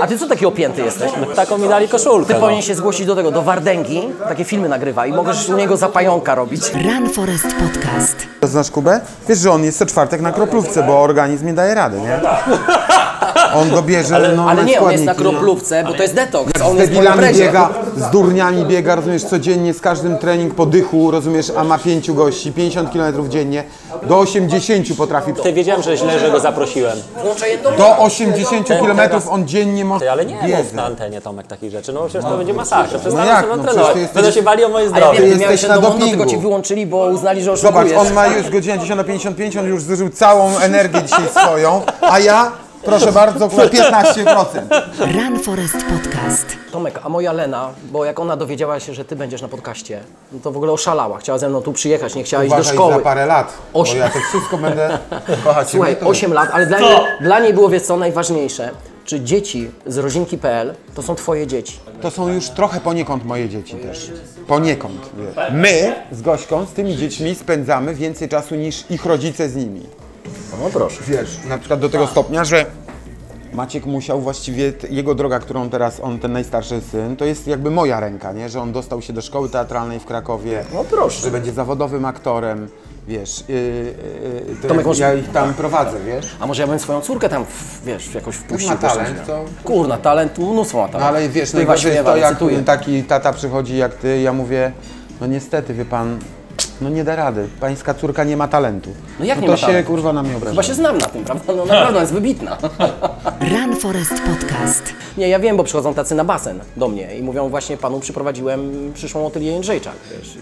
A ty co taki opięty jesteś? Taką mi dali koszulkę. Ty no. powinien się zgłosić do tego, do Wardęgi, takie filmy nagrywa i możesz u niego za pająka robić. Run Forest Podcast. Znasz Kubę? Wiesz, że on jest co czwartek na kroplówce, bo organizm nie daje rady, nie? On go bierze, no Ale nie, on jest na składniki, no. kroplówce, bo to jest detoks. Z On jest po debilami imprezie. biega, z durniami biega, rozumiesz, codziennie, z każdym trening po dychu, rozumiesz, a ma pięciu gości, 50 km dziennie, do 80 potrafi. Ty wiedziałem, że źle, że go zaprosiłem. Do Do 80 Ten km on dziennie może Ty, ale nie mów na antenie Tomek takich rzeczy, no przecież to będzie masakra. Przestaną jak? sobie No trenować. przecież ty jesteś- Będą się bali o moje A ja zdrowie. wiem, Ty miałeś jesteś się na do Mondo, tylko dopingu. ci wyłączyli, bo uznali, że Zobacz, oszukujesz. on ma już godzina 10.55, on już zużył całą energię dzisiaj swoją, a ja, proszę bardzo, 15%. Run Forest Podcast. Tomek, a moja Lena, bo jak ona dowiedziała się, że ty będziesz na podcaście, no to w ogóle oszalała. Chciała ze mną tu przyjechać, nie chciała iść do Uważaj szkoły. za parę lat, bo Osiem. ja to wszystko będę kochać. Słuchaj, ciebie, to- 8 lat, ale dla niej, dla niej było, wiesz co, najważniejsze, czy dzieci z rodzinki.pl to są twoje dzieci. To są już trochę poniekąd moje dzieci też. Poniekąd. wiesz. My z Gośką, z tymi dziećmi spędzamy więcej czasu niż ich rodzice z nimi. No proszę. Wiesz, na przykład do tego stopnia, że Maciek musiał właściwie, t- jego droga, którą teraz on, ten najstarszy syn, to jest jakby moja ręka, nie? Że on dostał się do szkoły teatralnej w Krakowie. No proszę. Że będzie zawodowym aktorem, wiesz. Yy, yy, to Tomek, ja, może- ja ich tam prowadzę, wiesz. A może ja bym swoją córkę tam, w- wiesz, jakoś wpuścił. ma też talent, tam. to- Kurna, talent, mnóstwo ma talent. No ale wiesz, Śpiewa, najgorzej jest śpiewa, to, jak recytuje. taki tata przychodzi jak ty, ja mówię, no niestety, wie pan, no nie da rady, pańska córka nie ma talentu. No jak nie to ma się talentu? kurwa na mnie obraża. Chyba się znam na tym, prawda? No naprawdę, ona jest wybitna. Run Forest Podcast. Nie, ja wiem, bo przychodzą tacy na basen do mnie i mówią właśnie panu przyprowadziłem przyszłą Otylię Jędrzejczak, wiesz.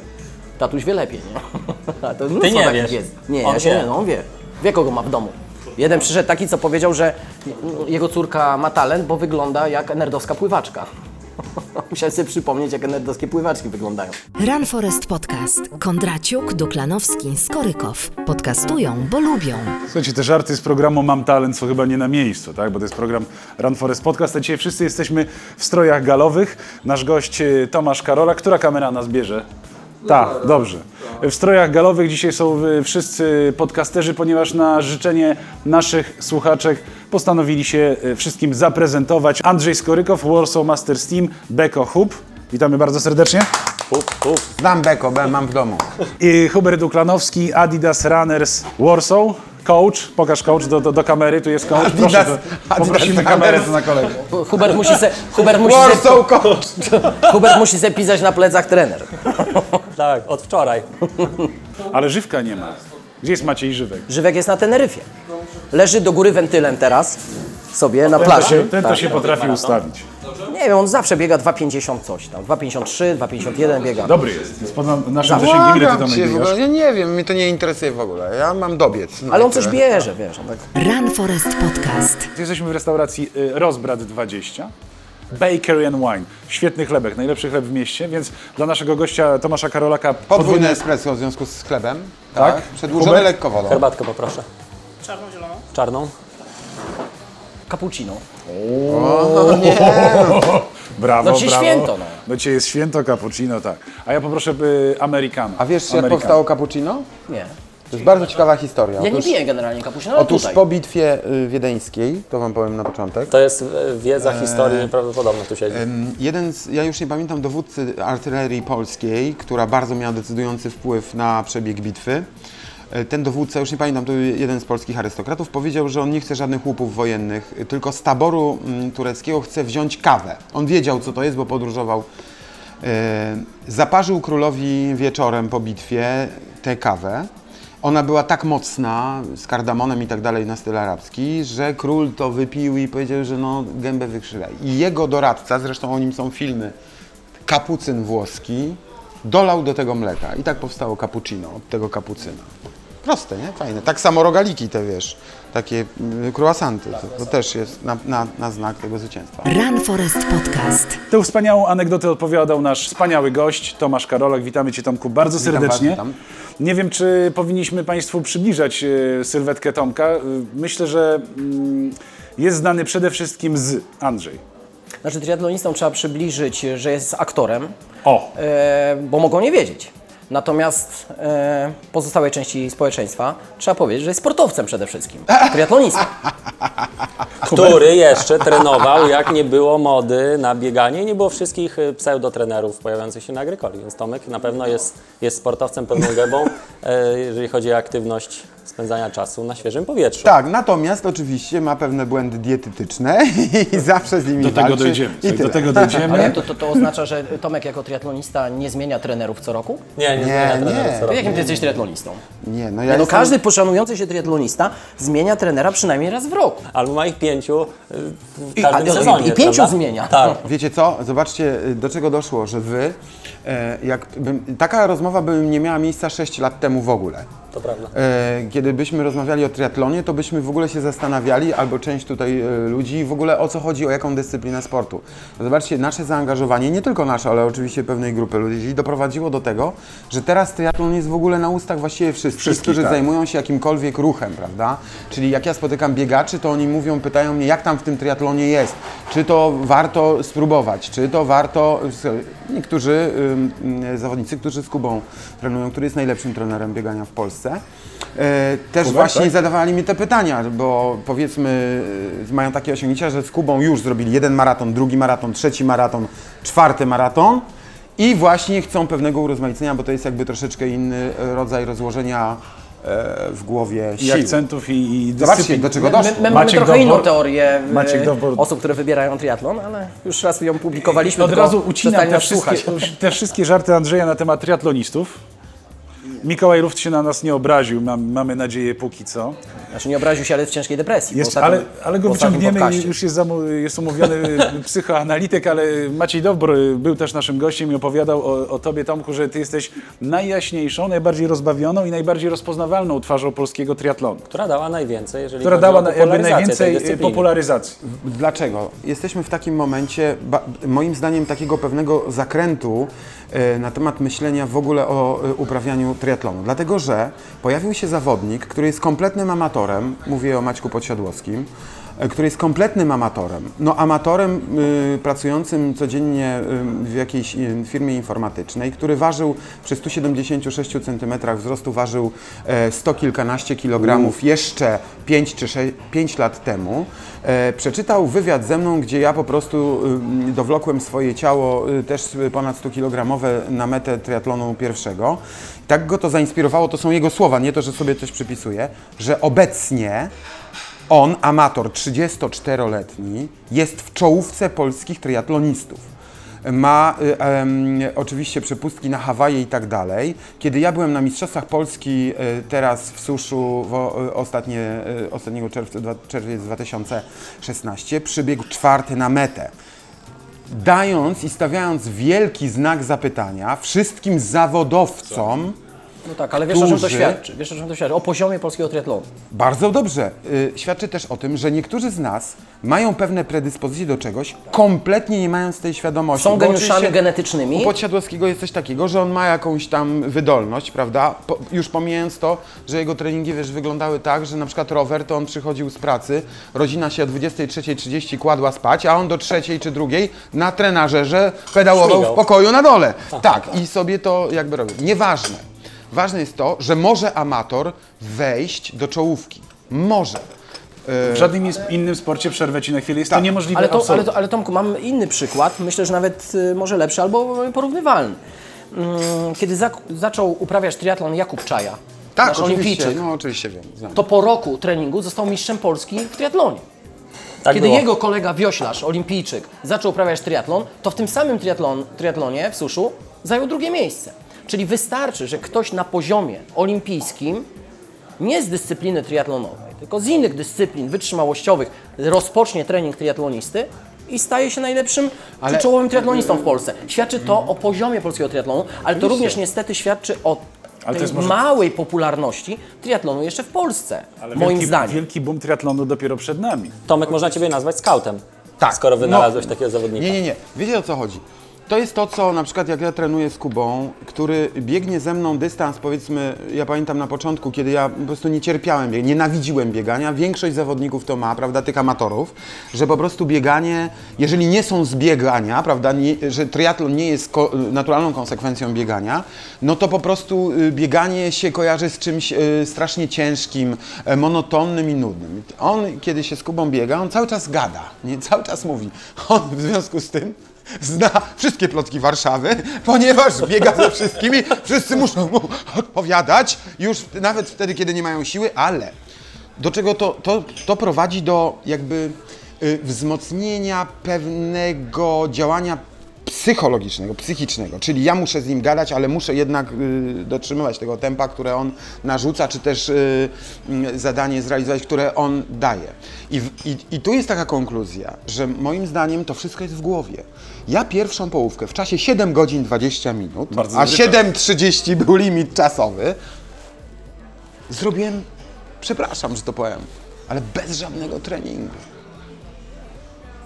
Tatuś wie lepiej, nie? A to mnóstwo nie takich wiesz. Jest. Nie, On ja się wie. nie, no on wie. Wie, kogo ma w domu. Jeden przyszedł taki, co powiedział, że jego córka ma talent, bo wygląda jak nerdowska pływaczka. Musiałem sobie przypomnieć, jak nerdowskie pływaczki wyglądają. Run Forest Podcast. Kondraciuk, Duklanowski, Skorykow. Podcastują, bo lubią. Słuchajcie, te żarty z programu Mam Talent są chyba nie na miejscu, tak? Bo to jest program Run Forest Podcast, a dzisiaj wszyscy jesteśmy w strojach galowych. Nasz gość e, Tomasz Karola. Która kamera nas bierze? Tak, dobrze. W strojach galowych dzisiaj są e, wszyscy podcasterzy, ponieważ na życzenie naszych słuchaczek postanowili się e, wszystkim zaprezentować. Andrzej Skorykow, Warsaw Masters Team, Beko Hub. Witamy bardzo serdecznie. Pup, pup. Znam Beko, bo mam w domu. I Hubert Duklanowski, Adidas Runners Warsaw. Coach, pokaż coach do, do, do kamery, tu jest coach. Adidas, Proszę, Adidas poprosimy kamerę na kolegę. Hubert musi se, Hubert musi se, Warsaw Coach! Hubert musi se pisać na plecach trener. Tak, od wczoraj. Ale żywka nie ma. Gdzie jest Maciej Żywek? Żywek jest na Teneryfie. Leży do góry wentylem teraz sobie na Ten to plaży. się, ten to Tak. się potrafi ustawić. Nie wiem, on zawsze biega 2,50 coś tam. 2,53, 2,51 biega. Dobry jest. Jest pod naszym zasięgiem. Ile ty tam biegasz? ja nie wiem, mnie to nie interesuje w ogóle. Ja mam dobiec. No Ale on coś bierze, wiesz. On tak... Run Forest Podcast. Jesteśmy w restauracji y, Rozbrat 20. Bakery and Wine. Świetny chlebek, najlepszy chleb w mieście, więc dla naszego gościa Tomasza Karolaka Podwójne espresso w związku z chlebem. Tak. Tak. Przedłużone Hubert? lekko wodą. Herbatkę poproszę. Czarną, zieloną? Czarną. Cappuccino. Brawo, No dzisiaj brawo. święto, no. No dzisiaj jest święto cappuccino, tak. A ja poproszę y, americano. A wiesz, jak Americano. powstało cappuccino? Nie. To jest bardzo ciekawa historia. Ja nie Otóż, piję generalnie cappuccino, ale otóż tutaj. po bitwie y, wiedeńskiej, to wam powiem na początek, To jest e, wiedza historii nieprawdopodobna tu siedzi. Jeden z, ja już nie pamiętam, dowódcy artylerii polskiej, która bardzo miała decydujący wpływ na przebieg bitwy. E, Ten dowódca, już nie pamiętam, to jeden z polskich arystokratów, powiedział, że on nie chce żadnych łupów wojennych, y, tylko z taboru mm, tureckiego chce wziąć kawę. On wiedział, co to jest, bo podróżował. E, Zaparzył królowi wieczorem po bitwie tę kawę. Ona była tak mocna, z kardamonem i tak dalej na styl arabski, że król to wypił i powiedział, że no gębę wykrzywa. I jego doradca, zresztą o nim są filmy, kapucyn włoski, dolał do tego mleka. I tak powstało cappuccino od tego kapucyna. Proste, nie? Fajne. Tak samo rogaliki te, wiesz, takie y, croissanty. To, to też jest na, na, na znak tego zwycięstwa. Run Forest Podcast. Tę wspaniałą anegdotę opowiadał nasz wspaniały gość, Tomasz Karolak. Witamy Cię Tomku bardzo serdecznie. was, witam. Nie wiem, czy powinniśmy Państwu przybliżać e, sylwetkę Tomka. E, Myślę, że mm, jest znany przede wszystkim z Andrzej. Znaczy triatlonistom trzeba przybliżyć, że jest aktorem, O! e, bo mogą nie wiedzieć. Natomiast e, pozostałej części społeczeństwa trzeba powiedzieć, że jest sportowcem przede wszystkim. Triatlonista. Który jeszcze trenował, jak nie było mody na bieganie nie było wszystkich y, pseudotrenerów pojawiających się na Agrykoli. Więc Tomek na pewno jest, jest sportowcem pełną gębą, e, jeżeli chodzi o aktywność spędzania czasu na świeżym powietrzu. Tak, natomiast oczywiście ma pewne błędy dietetyczne i zawsze z nimi Do tego walczy. dojdziemy. I Tak, do tyle. tego dojdziemy. Ale to, to, to oznacza, że Tomek jako triatlonista nie zmienia trenerów co roku? Nie, nie, Nie, zmienia nie. trenerów co To roku. jakim ty jesteś triatlonistą? Nie, no ja Nie, no jestem... każdy poszanujący się triatlonista zmienia trenera przynajmniej raz w roku. Albo ma ich pięciu y, w I- każdym a- i- sezonie. i pięciu prawda? zmienia. Tak. Wiecie co? Zobaczcie, y, do czego doszło, że wy, e, jakbym, taka rozmowa by nie miała miejsca 6 lat temu w ogóle. To prawda. E, Kiedy byśmy rozmawiali o triatlonie, to byśmy w ogóle się zastanawiali, albo część tutaj e, ludzi, w ogóle o co chodzi, o jaką dyscyplinę sportu. Zobaczcie, nasze zaangażowanie, nie tylko nasze, ale oczywiście pewnej grupy ludzi, doprowadziło do tego, że teraz triatlon jest w ogóle na ustach właściwie wszystkich, Wszystkich, którzy tak. zajmują się jakimkolwiek ruchem, prawda? Czyli jak ja spotykam biegaczy, to oni mówią, pytają mnie, jak tam w tym triatlonie jest, czy to warto spróbować, czy to warto... Niektórzy ym, ym, zawodnicy, którzy z Kubą trenują, który jest najlepszym trenerem biegania w Polsce, e, też Kuba, właśnie tak? zadawali mi te pytania, bo powiedzmy y, mają takie osiągnięcia, że z Kubą już zrobili jeden maraton, drugi maraton, trzeci maraton, czwarty maraton i właśnie chcą pewnego urozmaicenia, bo to jest jakby troszeczkę inny e, rodzaj rozłożenia e, w głowie I sił. akcentów i, i Zobaczcie, do czego My, doszło. my mamy Maciek trochę inną teorię e, osób, które wybierają triatlon, ale już raz ją publikowaliśmy. Od razu ucinam te wszystkie, te wszystkie żarty Andrzeja na temat triatlonistów. Mikołaj Luft się na nas nie obraził, mam, mamy nadzieję póki co. Znaczy nie obraził się, ale w ciężkiej depresji. Jest, ostatnim- ale, ale go wyciągniemy, podcaście. już jest, zamu, jest umówiony psychoanalityk, ale Maciej Dobr był też naszym gościem i opowiadał o, o tobie, Tomku, że ty jesteś najjaśniejszą, najbardziej rozbawioną i najbardziej rozpoznawalną twarzą polskiego triatlonu, Która dała najwięcej, jeżeli która chodzi dała jakby najwięcej dyscypliny. popularyzacji. Dlaczego? Jesteśmy w takim momencie, ba, moim zdaniem, takiego pewnego zakrętu e, na temat myślenia w ogóle o e, uprawianiu triatlonu. Dlatego, że pojawił się zawodnik, który jest kompletnym amatorem, mówię o Maćku Podsiadłowskim, który jest kompletnym amatorem. No amatorem y, pracującym codziennie y, w jakiejś y, firmie informatycznej, który ważył przy 176 cm wzrostu ważył e, 100 kilkanaście kilogramów jeszcze 5 czy 6, 5 lat temu. E, przeczytał wywiad ze mną, gdzie ja po prostu y, dowlokłem swoje ciało y, też ponad 100 kilogramowe na metę triatlonu pierwszego. Tak go to zainspirowało, to są jego słowa, nie to, że sobie coś przypisuję, że obecnie on, amator 34-letni, jest w czołówce polskich triatlonistów. Ma y, em, oczywiście przepustki na Hawaje i tak dalej. Kiedy ja byłem na Mistrzostwach Polski y, teraz w suszu w, o- ostatnie, y, ostatniego czerwca, dwa- czerwiec 2016, przybiegł czwarty na metę dając i stawiając wielki znak zapytania wszystkim zawodowcom, No tak, ale wiesz o czym to którzy- świadczy? Wiesz o czym to świadczy? O poziomie polskiego triatlonu. Bardzo dobrze. Y, świadczy też o tym, że niektórzy z nas mają pewne predyspozycje do czegoś, kompletnie nie mając tej świadomości. Są Bo geniuszami oczywiście genetycznymi. U Podsiadłowskiego jest coś takiego, że on ma jakąś tam wydolność, prawda? Po, już pomijając to, że jego treningi, wiesz, wyglądały tak, że na przykład rower, to on przychodził z pracy, rodzina się o 23.30 kładła spać, a on do trzeciej czy drugiej na trenażerze pedałował Śmigał. w pokoju na dole. Tak, i sobie to jakby robił. Nieważne. Ważne jest to, że może amator wejść do czołówki. Może. W żadnym is- innym sporcie przerwę ci na chwilę. Jest to Tak. niemożliwe Ale, to, ale, to, ale Tomku, mam inny przykład, myślę, że nawet y, może lepszy albo porównywalny. Mm, Kiedy zak- zaczął uprawiać triatlon Jakub Czaja, Tak, nasz oczywiście. olimpijczyk, No oczywiście wiem. Znam. to po roku treningu został mistrzem Polski w triatlonie. Tak Kiedy było. jego kolega wioślarz, olimpijczyk, zaczął uprawiać triatlon, to w tym samym triatlon, triatlonie w suszu zajął drugie miejsce. Czyli wystarczy, że ktoś na poziomie olimpijskim, nie z dyscypliny triatlonowej, tylko z innych dyscyplin wytrzymałościowych, rozpocznie trening triatlonisty i staje się najlepszym Ale- czy czołowym triatlonistą w Polsce. Świadczy to o poziomie polskiego triatlonu, ale to również niestety świadczy o Ale to tej jest może- małej popularności triatlonu jeszcze w Polsce, Ale moim wielki, zdaniem. Wielki boom triatlonu dopiero przed nami. Tomek, można Ciebie nazwać skautem. Tak. Skoro No. wynalazłeś takiego zawodnika. Nie, nie, nie. Wiecie o co chodzi? To jest to, co na przykład jak ja trenuję z Kubą, który biegnie ze mną dystans, powiedzmy, ja pamiętam na początku, kiedy ja po prostu nie cierpiałem, nienawidziłem biegania, większość zawodników to ma, prawda, tych amatorów, że po prostu bieganie, jeżeli nie są z biegania, prawda, nie, że triatlon nie jest naturalną konsekwencją biegania, no to po prostu y, bieganie się kojarzy z czymś y, strasznie ciężkim, e, monotonnym i nudnym. On, kiedy się z Kubą biega, on cały czas gada, nie? cały czas mówi. On w związku z tym zna wszystkie plotki Warszawy, ponieważ biega ze wszystkimi, wszyscy muszą mu odpowiadać, już nawet wtedy, kiedy nie mają siły, ale do czego to, to, to prowadzi do jakby y, wzmocnienia pewnego działania psychologicznego, psychicznego, czyli ja muszę z nim gadać, ale muszę jednak y, dotrzymywać tego tempa, które on narzuca, czy też y, y, zadanie zrealizować, które on daje. I, w, i, I tu jest taka konkluzja, że moim zdaniem to wszystko jest w głowie. Ja pierwszą połówkę w czasie 7 godzin 20 minut, Bardzo a dobry czas. 7.30 był limit czasowy, zrobiłem, przepraszam, że to powiem, ale bez żadnego treningu.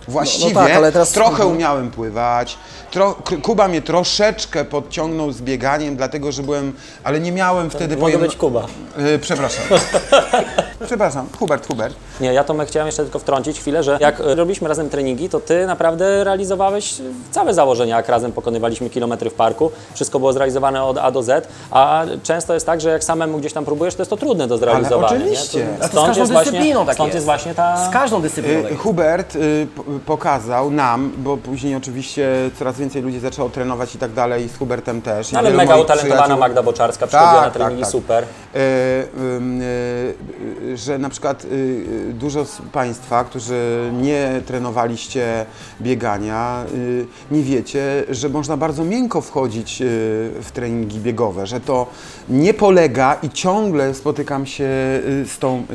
Właściwie tak, ale teraz- trochę Mhm. umiałem pływać. Tro, K- Kuba mnie troszeczkę podciągnął z bieganiem, dlatego że byłem, ale nie miałem wtedy Mogę być Kuba. Y, przepraszam. przepraszam, Hubert, Hubert. Nie, ja Tomek chciałem jeszcze tylko wtrącić chwilę, że jak robiliśmy razem treningi, to ty naprawdę realizowałeś całe założenia, jak razem pokonywaliśmy kilometry w parku. Wszystko było zrealizowane od A do Z, a często jest tak, że jak samemu gdzieś tam próbujesz, to jest to trudne do zrealizowania. oczywiście. Nie? A to z Stąd każdą jest właśnie, dyscypliną tak stąd jest. jest właśnie ta... Z każdą dyscypliną. tak Y, jest. Hubert y, pokazał nam, bo później oczywiście coraz więcej ludzi zaczęło trenować i tak dalej, z Hubertem też. No, ale mega utalentowana przyjaciół- Magda Boczarska przychodziła Tak, na treningi, tak, tak. super. Ym, e, y, że na przykład y, y, dużo z Państwa, którzy nie trenowaliście biegania, y, nie wiecie, że można bardzo miękko wchodzić w treningi biegowe, że to nie polega i ciągle spotykam się z tą,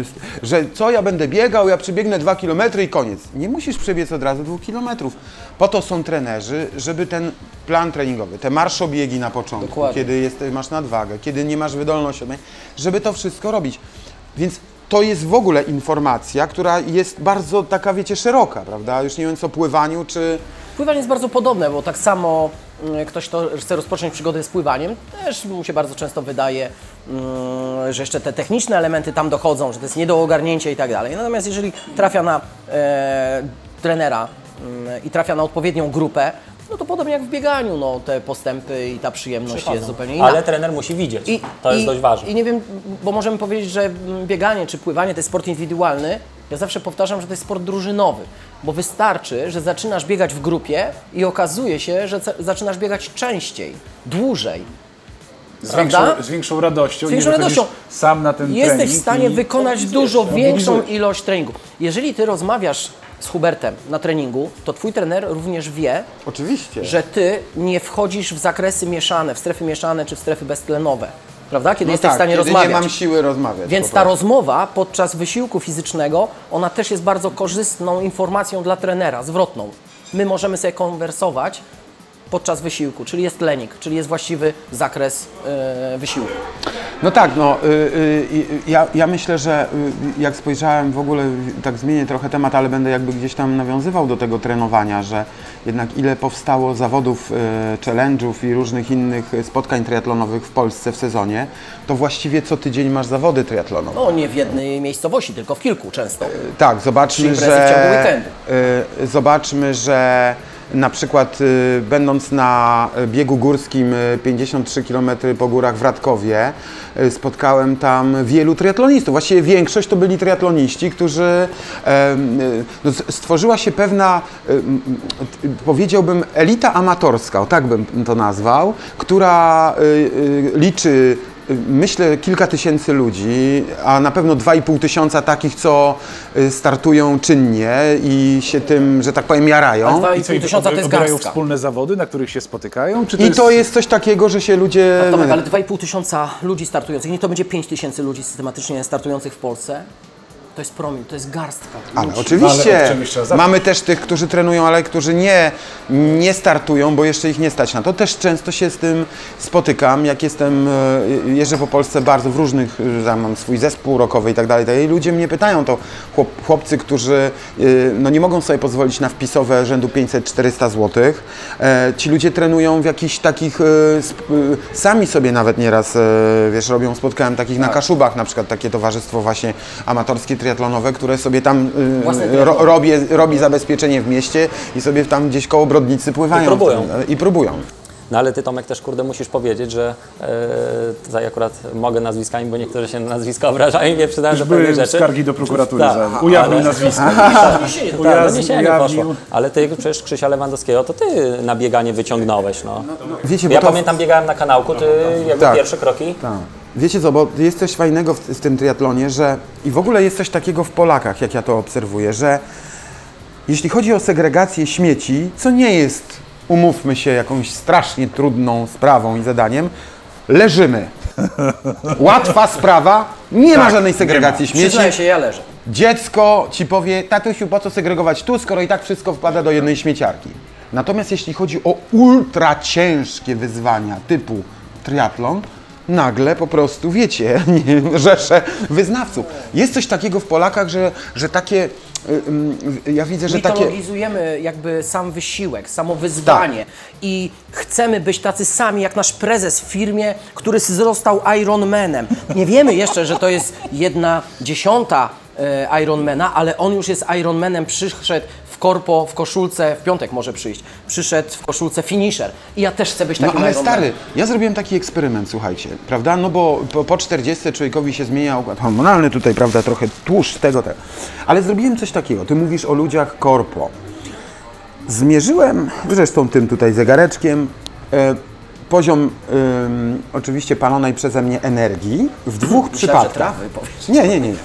że co ja będę biegał, ja przebiegnę dwa kilometry i koniec. Nie musisz przebiec od razu dwóch kilometrów. Po to są trenerzy, żeby ten plan treningowy, te marszobiegi na początku, Dokładnie. kiedy jest, masz nadwagę, kiedy nie masz wydolności, żeby to wszystko robić. Więc to jest w ogóle informacja, która jest bardzo taka, wiecie, szeroka, prawda? Już nie mówiąc o pływaniu, czy... Pływanie jest bardzo podobne, bo tak samo mm, ktoś, kto chce rozpocząć przygodę z pływaniem, też mu się bardzo często wydaje, mm, że jeszcze te techniczne elementy tam dochodzą, że to jest nie do ogarnięcia i tak dalej. Natomiast jeżeli trafia na e, trenera mm, i trafia na odpowiednią grupę, no to podobnie jak w bieganiu, no te postępy i ta przyjemność jest zupełnie inna. Ale trener musi widzieć. to jest dość ważne. I nie wiem, bo możemy powiedzieć, że bieganie czy pływanie to jest sport indywidualny. Ja zawsze powtarzam, że to jest sport drużynowy, bo wystarczy, że zaczynasz biegać w grupie i okazuje się, że za- zaczynasz biegać częściej, dłużej. Z większą, z większą radością. Z większą radością. Sam na ten Jesteś trening w stanie i- wykonać dużo większą mobilizujesz. ilość treningu. Jeżeli ty rozmawiasz z Hubertem na treningu, to twój trener również wie, Oczywiście. że ty nie wchodzisz w zakresy mieszane, w strefy mieszane czy w strefy beztlenowe. Prawda? Kiedy no jesteś tak, w stanie kiedy rozmawiać. nie mam siły rozmawiać. Więc po ta prostu. rozmowa podczas wysiłku fizycznego, ona też jest bardzo korzystną informacją dla trenera, zwrotną. My możemy sobie konwersować podczas wysiłku, czyli jest lenik, czyli jest właściwy zakres e, wysiłku. No tak, no y, y, y, ja, ja myślę, że jak spojrzałem w ogóle, tak zmienię trochę temat, ale będę jakby gdzieś tam nawiązywał do tego trenowania, że jednak ile powstało zawodów, challenge'ów i różnych innych spotkań triatlonowych w Polsce w sezonie, to właściwie co tydzień masz zawody triatlonowe. No nie w jednej miejscowości, tylko w kilku często. Tak, zobaczmy, imprezy w ciągu że, weekendu. zobaczmy, że na przykład y, będąc na biegu górskim y, 53 km po górach w Radkowie, y, spotkałem tam wielu triatlonistów. Właściwie większość to byli triatloniści, którzy y, no, stworzyła się pewna, y, y, powiedziałbym, elita amatorska, o tak bym to nazwał, która y, y, liczy Myślę kilka tysięcy ludzi, a na pewno 2,5 tysiąca takich, co y, startują czynnie i się tym, że tak powiem, jarają. A i co, pół i tysiąca to jest garstka. wspólne zawody, na których się spotykają? Czy to I jest... to jest coś takiego, że się ludzie... Tomek, ale 2,5 tysiąca ludzi startujących, nie to będzie 5 tysięcy ludzi systematycznie startujących w Polsce. To jest promil, to jest garstka Ale ludzi. oczywiście Ale o mamy też tych, którzy trenują, ale którzy nie, nie startują, bo jeszcze ich nie stać na to. Też często się z tym spotykam, jak jestem, e, jeżdżę po Polsce bardzo w różnych, e, tam mam swój zespół rokowy i tak dalej, i ludzie mnie pytają, to chłop, chłopcy, którzy e, no, nie mogą sobie pozwolić na wpisowe rzędu 500-400 zł. E, Ci ludzie trenują w jakichś takich, e, sp- e, sami sobie nawet nieraz, e, wiesz, robią, spotkałem takich na Kaszubach, na przykład takie towarzystwo właśnie amatorskie triatlonowe, które sobie tam e, Własne ro, robię, robi zabezpieczenie w mieście i sobie tam gdzieś koło Brodnicy pływają. I próbują. I próbują. No ale ty Tomek też kurde musisz powiedzieć, że e, tutaj akurat mogę nazwiskami, bo niektórzy się na nazwiska obrażają i nie przydają do pewnych rzeczy. skargi do prokuratury Tak, za ujawnił ale- nazwisko. Tak, doniesienie poszło. Ale ty przecież Krzysia Lewandowskiego to ty na bieganie wyciągnąłeś, no. Wiecie, bo Ja to- pamiętam biegałem na kanałku, ty jakby Tak. pierwsze kroki. Tak. Wiecie co, bo jest coś fajnego w, w tym triatlonie, że i w ogóle jest coś takiego w Polakach, jak ja to obserwuję, że jeśli chodzi o segregację śmieci, co nie jest, umówmy się, jakąś strasznie trudną sprawą i zadaniem, leżymy. Łatwa sprawa, nie ma żadnej segregacji śmieci. Przyznaję się, ja leżę. Dziecko ci powie, tatusiu, po co segregować tu, skoro i tak wszystko wpada do jednej śmieciarki. Natomiast jeśli chodzi o ultra ciężkie wyzwania typu triatlon, nagle po prostu, wiecie, nie, rzesze wyznawców. Jest coś takiego w Polakach, że, że takie, y, y, ja widzę, że takie... Mitologizujemy jakby sam wysiłek, samo wyzwanie i chcemy być tacy sami jak nasz prezes w firmie, który został Ironmanem. Nie wiemy jeszcze, że to jest jedna dziesiąta e, Ironmana, ale on już jest Ironmanem, przyszedł korpo, w koszulce, w piątek może przyjść, przyszedł w koszulce finisher i ja też chcę być No takim ale Ironmanem. stary, ja zrobiłem taki eksperyment, słuchajcie, prawda? No bo po, po 40 człowiekowi się zmienia układ hormonalny, tutaj, prawda, trochę tłuszcz, tego, tego. Ale zrobiłem coś takiego. Ty mówisz o ludziach korpo. Zmierzyłem, zresztą tym tutaj zegareczkiem, e, poziom oczywiście palonej przeze mnie energii w dwóch Myślałem, że przypadkach. trawy powiesz. Nie, nie, nie. nie.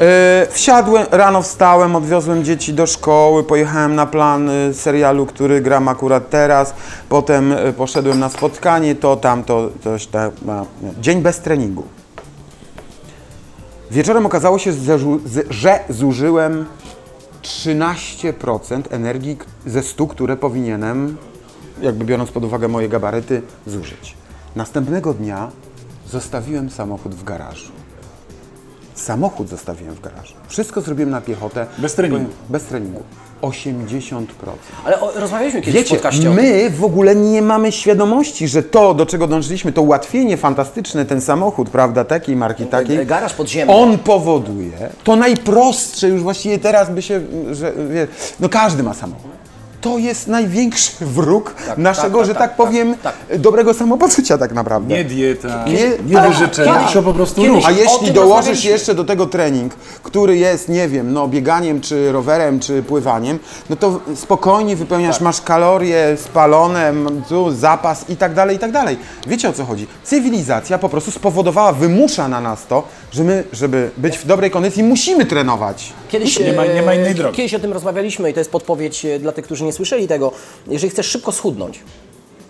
E, wsiadłem, rano wstałem, odwiozłem dzieci do szkoły, pojechałem na plan e, serialu, który gram akurat teraz, potem e, poszedłem na spotkanie, to, tamto, coś tam. Dzień bez treningu. Wieczorem okazało się, że zużyłem 13% energii ze 100, które powinienem, jakby biorąc pod uwagę moje gabaryty, zużyć. Następnego dnia zostawiłem samochód w garażu. Samochód zostawiłem w garażu. Wszystko zrobiłem na piechotę. Bez treningu. Bez treningu. 80%. Ale o, rozmawialiśmy kiedyś w Wiecie, podcaście o tym. my w ogóle nie mamy świadomości, że to, do czego dążyliśmy, to ułatwienie fantastyczne, ten samochód, prawda, takiej marki, takiej. Garaż podziemny. On powoduje, to najprostsze już właściwie teraz by się, że wie, no każdy ma samochód. To jest największy wróg naszego, tak, że tak, tak, tak, powiem, tak. dobrego samopoczucia tak naprawdę. Nie dieta, Nie- nie, tak, wyrzeczenia, kiedyś- tylko po prostu kiedyś- ruch. A jeśli dołożysz jeszcze do tego trening, który jest, nie wiem, no bieganiem, czy rowerem, czy pływaniem, no to spokojnie wypełniasz, masz kalorie spalone, tu zapas i tak dalej, i tak dalej. Wiecie o co chodzi? Cywilizacja po prostu spowodowała, wymusza na nas to, że my, żeby być w dobrej kondycji, musimy trenować. Kiedyś, Nie ma- nie ma innej e, drogi. Kiedyś o tym rozmawialiśmy i to jest podpowiedź e, dla tych, którzy nie słyszeli tego. Jeżeli chcesz szybko schudnąć,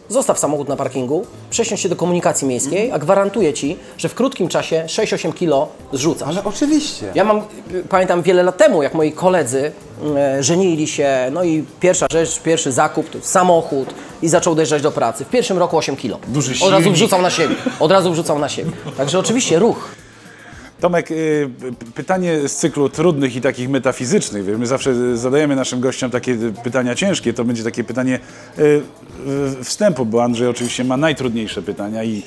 zostaw samochód na parkingu, przesiądź się do komunikacji miejskiej, a gwarantuję Ci, że w krótkim czasie 6-8 kilo zrzucasz. Ale oczywiście. Ja mam, pamiętam wiele lat temu, jak moi koledzy e, żenili się, no i pierwsza rzecz, pierwszy zakup to samochód i zaczął dojeżdżać do pracy. W pierwszym roku 8 kilo. Duży Od razu wrzucał na siebie. Od razu wrzucał na siebie. Także oczywiście ruch. Tomek, y, pytanie z cyklu trudnych i takich metafizycznych. My zawsze zadajemy naszym gościom takie pytania ciężkie. To będzie takie pytanie y, wstępu, bo Andrzej oczywiście ma najtrudniejsze pytania i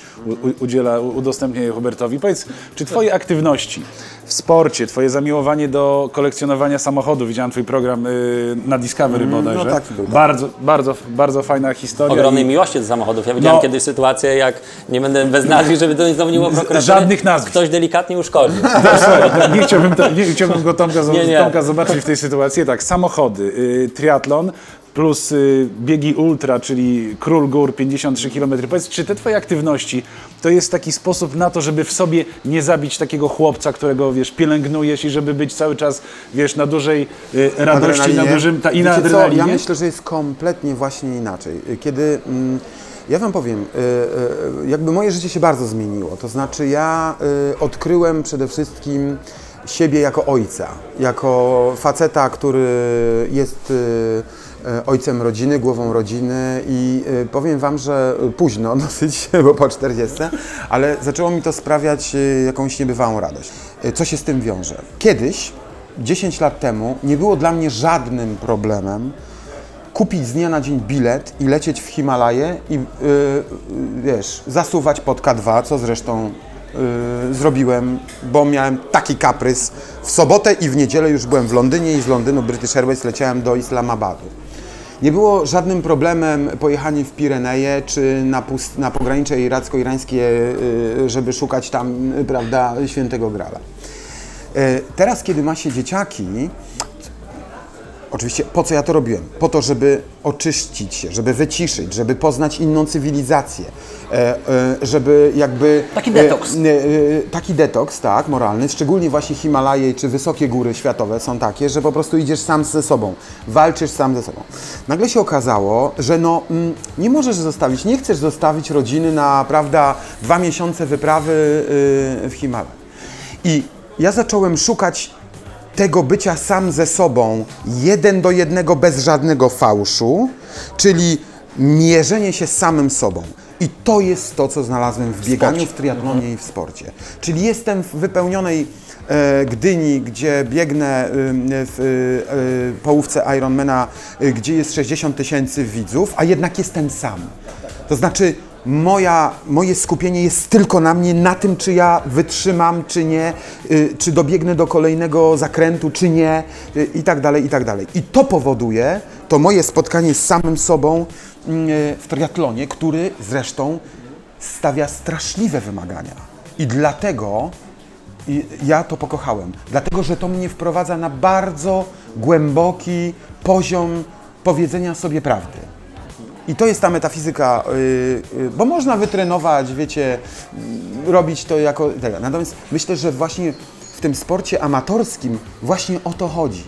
udziela, udostępnia je Hubertowi. Powiedz, czy twoje aktywności w sporcie, twoje zamiłowanie do kolekcjonowania samochodów, widziałem twój program y, na Discovery bodajże. no taki był, tak. Bardzo, bardzo, bardzo fajna historia. Ogromnej i- miłości do samochodów. Ja widziałem No. kiedyś sytuację, jak nie będę bez nazwisk, żeby to znowu nie było prokuratury. żadnych nazwisk. Ktoś delikatnie uszkodził. Słuchaj, nie chciałbym, to, nie chciałbym go Tomka, Nie, nie. Tomka zobaczyć w tej sytuacji. Tak, samochody, y, triatlon plus y, biegi ultra, czyli Król Gór 53 km. Powiedz, czy te twoje aktywności to jest taki sposób na to, żeby w sobie nie zabić takiego chłopca, którego wiesz, pielęgnujesz i żeby być cały czas wiesz, na dużej y, radości, na dużym ta, i na adrenalinie? Ja myślę, że jest kompletnie właśnie inaczej. Kiedy, mm, ja Wam powiem, y, y, jakby moje życie się bardzo zmieniło. To znaczy ja y, odkryłem przede wszystkim siebie jako ojca, jako faceta, który jest y, y, ojcem rodziny, głową rodziny i y, powiem Wam, że późno dosyć, bo po 40, ale zaczęło mi to sprawiać y, jakąś niebywałą radość. Co się z tym wiąże? Kiedyś, 10 lat temu, nie było dla mnie żadnym problemem kupić z dnia na dzień bilet i lecieć w Himalaje i yy, wiesz, zasuwać pod K2, co zresztą yy, zrobiłem, bo miałem taki kaprys. W sobotę i w niedzielę już byłem w Londynie i z Londynu British Airways leciałem do Islamabadu. Nie było żadnym problemem pojechanie w Pireneje czy na, pust- na pogranicze iracko-irańskie, yy, żeby szukać tam, yy, prawda, świętego Grala. Yy, Teraz, kiedy ma się dzieciaki, Oczywiście po co ja to robiłem? Po to, żeby oczyścić się, żeby wyciszyć, żeby poznać inną cywilizację, e, e, żeby jakby... Taki detoks. E, e, taki detoks, tak, moralny. Szczególnie właśnie Himalaje czy wysokie góry światowe są takie, że po prostu idziesz sam ze sobą, walczysz sam ze sobą. Nagle się okazało, że no mm, nie możesz zostawić, nie chcesz zostawić rodziny na, prawda, dwa miesiące wyprawy y, w Himalaj. I ja zacząłem szukać tego bycia sam ze sobą, jeden do jednego, bez żadnego fałszu, czyli mierzenie się samym sobą. I to jest to, co znalazłem w bieganiu, w triatlonie i w sporcie. Czyli jestem w wypełnionej e, Gdyni, gdzie biegnę w y, połówce Ironmana, y, gdzie jest 60 tysięcy widzów, a jednak jestem sam. To znaczy, moja, moje skupienie jest tylko na mnie, na tym, czy ja wytrzymam, czy nie, y, czy dobiegnę do kolejnego zakrętu, czy nie, y, i tak dalej, i tak dalej. I to powoduje, to moje spotkanie z samym sobą y, w triatlonie, który zresztą stawia straszliwe wymagania. I dlatego i ja to pokochałem, dlatego że to mnie wprowadza na bardzo głęboki poziom powiedzenia sobie prawdy. I to jest ta metafizyka, yy, yy, bo można wytrenować, wiecie, yy, robić to jako tego. Natomiast myślę, że właśnie w tym sporcie amatorskim właśnie o to chodzi.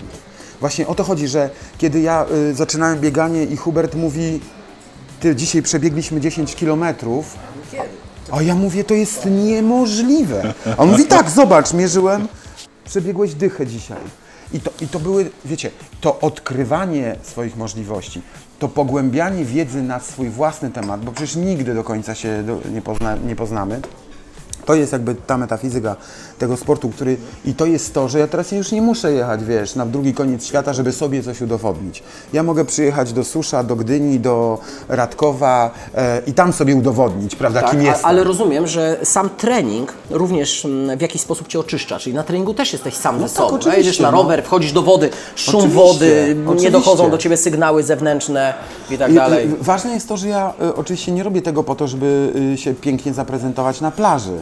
Właśnie o to chodzi, że kiedy ja yy, zaczynałem bieganie i Hubert mówi, ty dzisiaj przebiegliśmy 10 kilometrów, a ja mówię, to jest niemożliwe. A on mówi, tak, zobacz, mierzyłem, przebiegłeś dychę dzisiaj. I to, I to były, wiecie, to odkrywanie swoich możliwości, to pogłębianie wiedzy na swój własny temat, bo przecież nigdy do końca się nie, pozna, nie poznamy. To jest jakby ta metafizyka tego sportu, który i to jest to, że ja teraz już nie muszę jechać, wiesz, na drugi koniec świata, żeby sobie coś udowodnić. Ja mogę przyjechać do Susza, do Gdyni, do Radkowa e, i tam sobie udowodnić, prawda, Tak, kim jestem. ale rozumiem, że sam trening również mm, w jakiś sposób Cię oczyszcza, czyli na treningu też jesteś sam ze tak, sobą. oczywiście, Jedziesz na no. rower, wchodzisz do wody, szum Oczywiście, wody, nie oczywiście. dochodzą do Ciebie sygnały zewnętrzne i tak I- dalej. i Ważne jest to, że ja y, oczywiście nie robię tego po to, żeby y, się pięknie zaprezentować na plaży.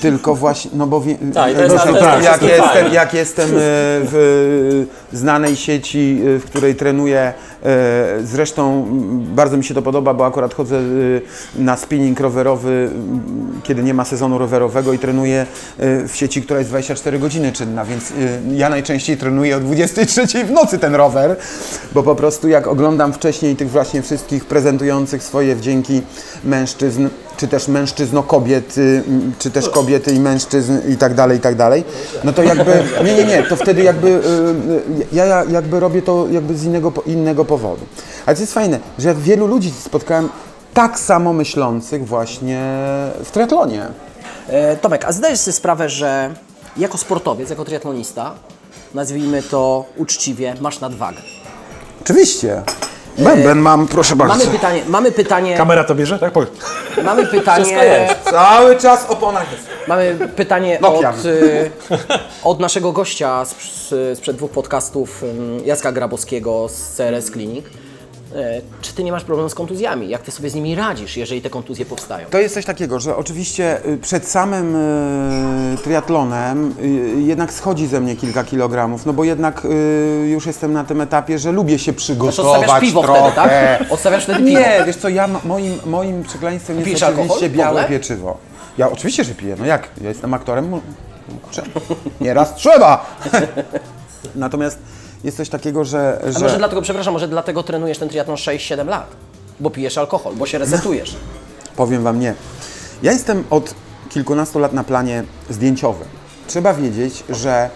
Tylko właśnie, no bo wie, Tak, i to jest- no, to jest jak, jestem, jak jestem y, w y, znanej sieci, y, w której trenuję, zresztą bardzo mi się to podoba, bo akurat chodzę na spinning rowerowy, kiedy nie ma sezonu rowerowego i trenuję w sieci, która jest 24 godziny czynna, więc ja najczęściej trenuję o 23 w nocy ten rower, bo po prostu jak oglądam wcześniej tych właśnie wszystkich prezentujących swoje wdzięki mężczyzn, czy też mężczyzno kobiet, y, m, czy też kobiety i mężczyzn i tak dalej, i tak dalej, no to jakby, nie, nie, nie, to wtedy jakby, y, y, ja ja jakby robię to jakby z innego, innego powodu. Ale to jest fajne, że wielu ludzi spotkałem tak samo myślących właśnie w triatlonie. E, Tomek, a zdajesz sobie sprawę, że jako sportowiec, jako triatlonista, nazwijmy to uczciwie, masz nadwagę. Oczywiście. Bęben mam, proszę bardzo. Mamy pytanie, mamy pytanie, Kamera to bierze? Tak? Powiedz. mamy Wszystko pytanie, jest. Cały czas opona jest. mamy pytanie Nokia. od, y, od naszego gościa z, sprzed dwóch podcastów, ym, Jacka Grabowskiego z CRS Clinic. E, Czy ty nie masz problemu z kontuzjami? Jak ty sobie z nimi radzisz, jeżeli te kontuzje powstają? To jest coś takiego, że oczywiście y, przed samym y, triatlonem y, jednak schodzi ze mnie kilka kilogramów, no bo jednak już jestem na tym etapie, że lubię się przygotować odstawiasz piwo trochę. wtedy, tak? Odstawiasz wtedy piwo. Nie, wiesz co, ja moim, moim przekleństwem jest oczywiście białe pieczywo. Ja oczywiście, że piję, no jak? Ja jestem aktorem, nieraz trzeba. Natomiast jest coś takiego, że... A że... może dlatego, przepraszam, może dlatego trenujesz ten triatlon 6-7 lat? Bo pijesz alkohol, bo się resetujesz. Powiem Wam nie. Ja jestem od kilkunastu lat na planie zdjęciowym. trzeba wiedzieć, że